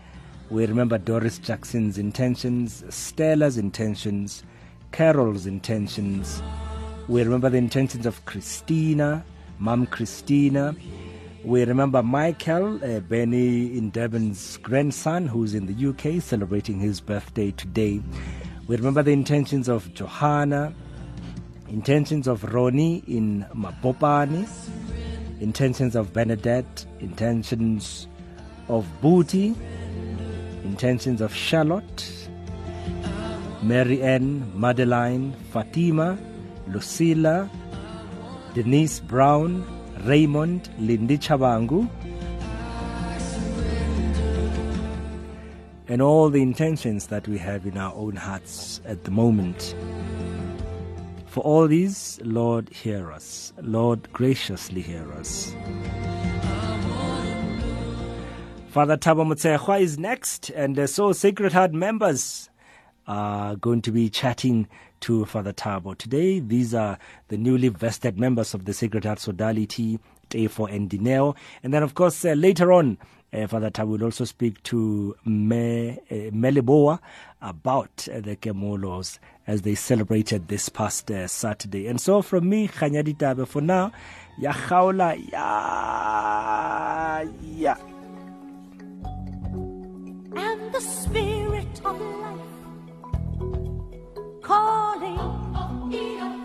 Speaker 2: We remember Doris Jackson's intentions, Stella's intentions, Carol's intentions. We remember the intentions of Christina, Mom Christina. We remember Michael, uh, Benny in Devon's grandson, who's in the UK celebrating his birthday today. We remember the intentions of Johanna, intentions of Ronnie in Mabopane, intentions of Bernadette, intentions of Booty, intentions of Charlotte, Mary Ann, Madeline, Fatima, Lucilla, Denise Brown, Raymond, Lindy Chabangu, and all the intentions that we have in our own hearts at the moment. For all these, Lord, hear us. Lord, graciously hear us. Father Tabo Mutsekwa is next, and so Sacred Heart members are going to be chatting to Father Tabo. Today, these are the newly vested members of the Sacred Heart Sodality, Day for and Dineo. And then, of course, uh, later on, uh, Father Tabo will also speak to Me, uh, Meliboa about uh, the Kemolos as they celebrated this past uh, Saturday. And so, from me, Khanyadi Tabo, for now, ya khaula, ya, ya. And the spirit of life calling.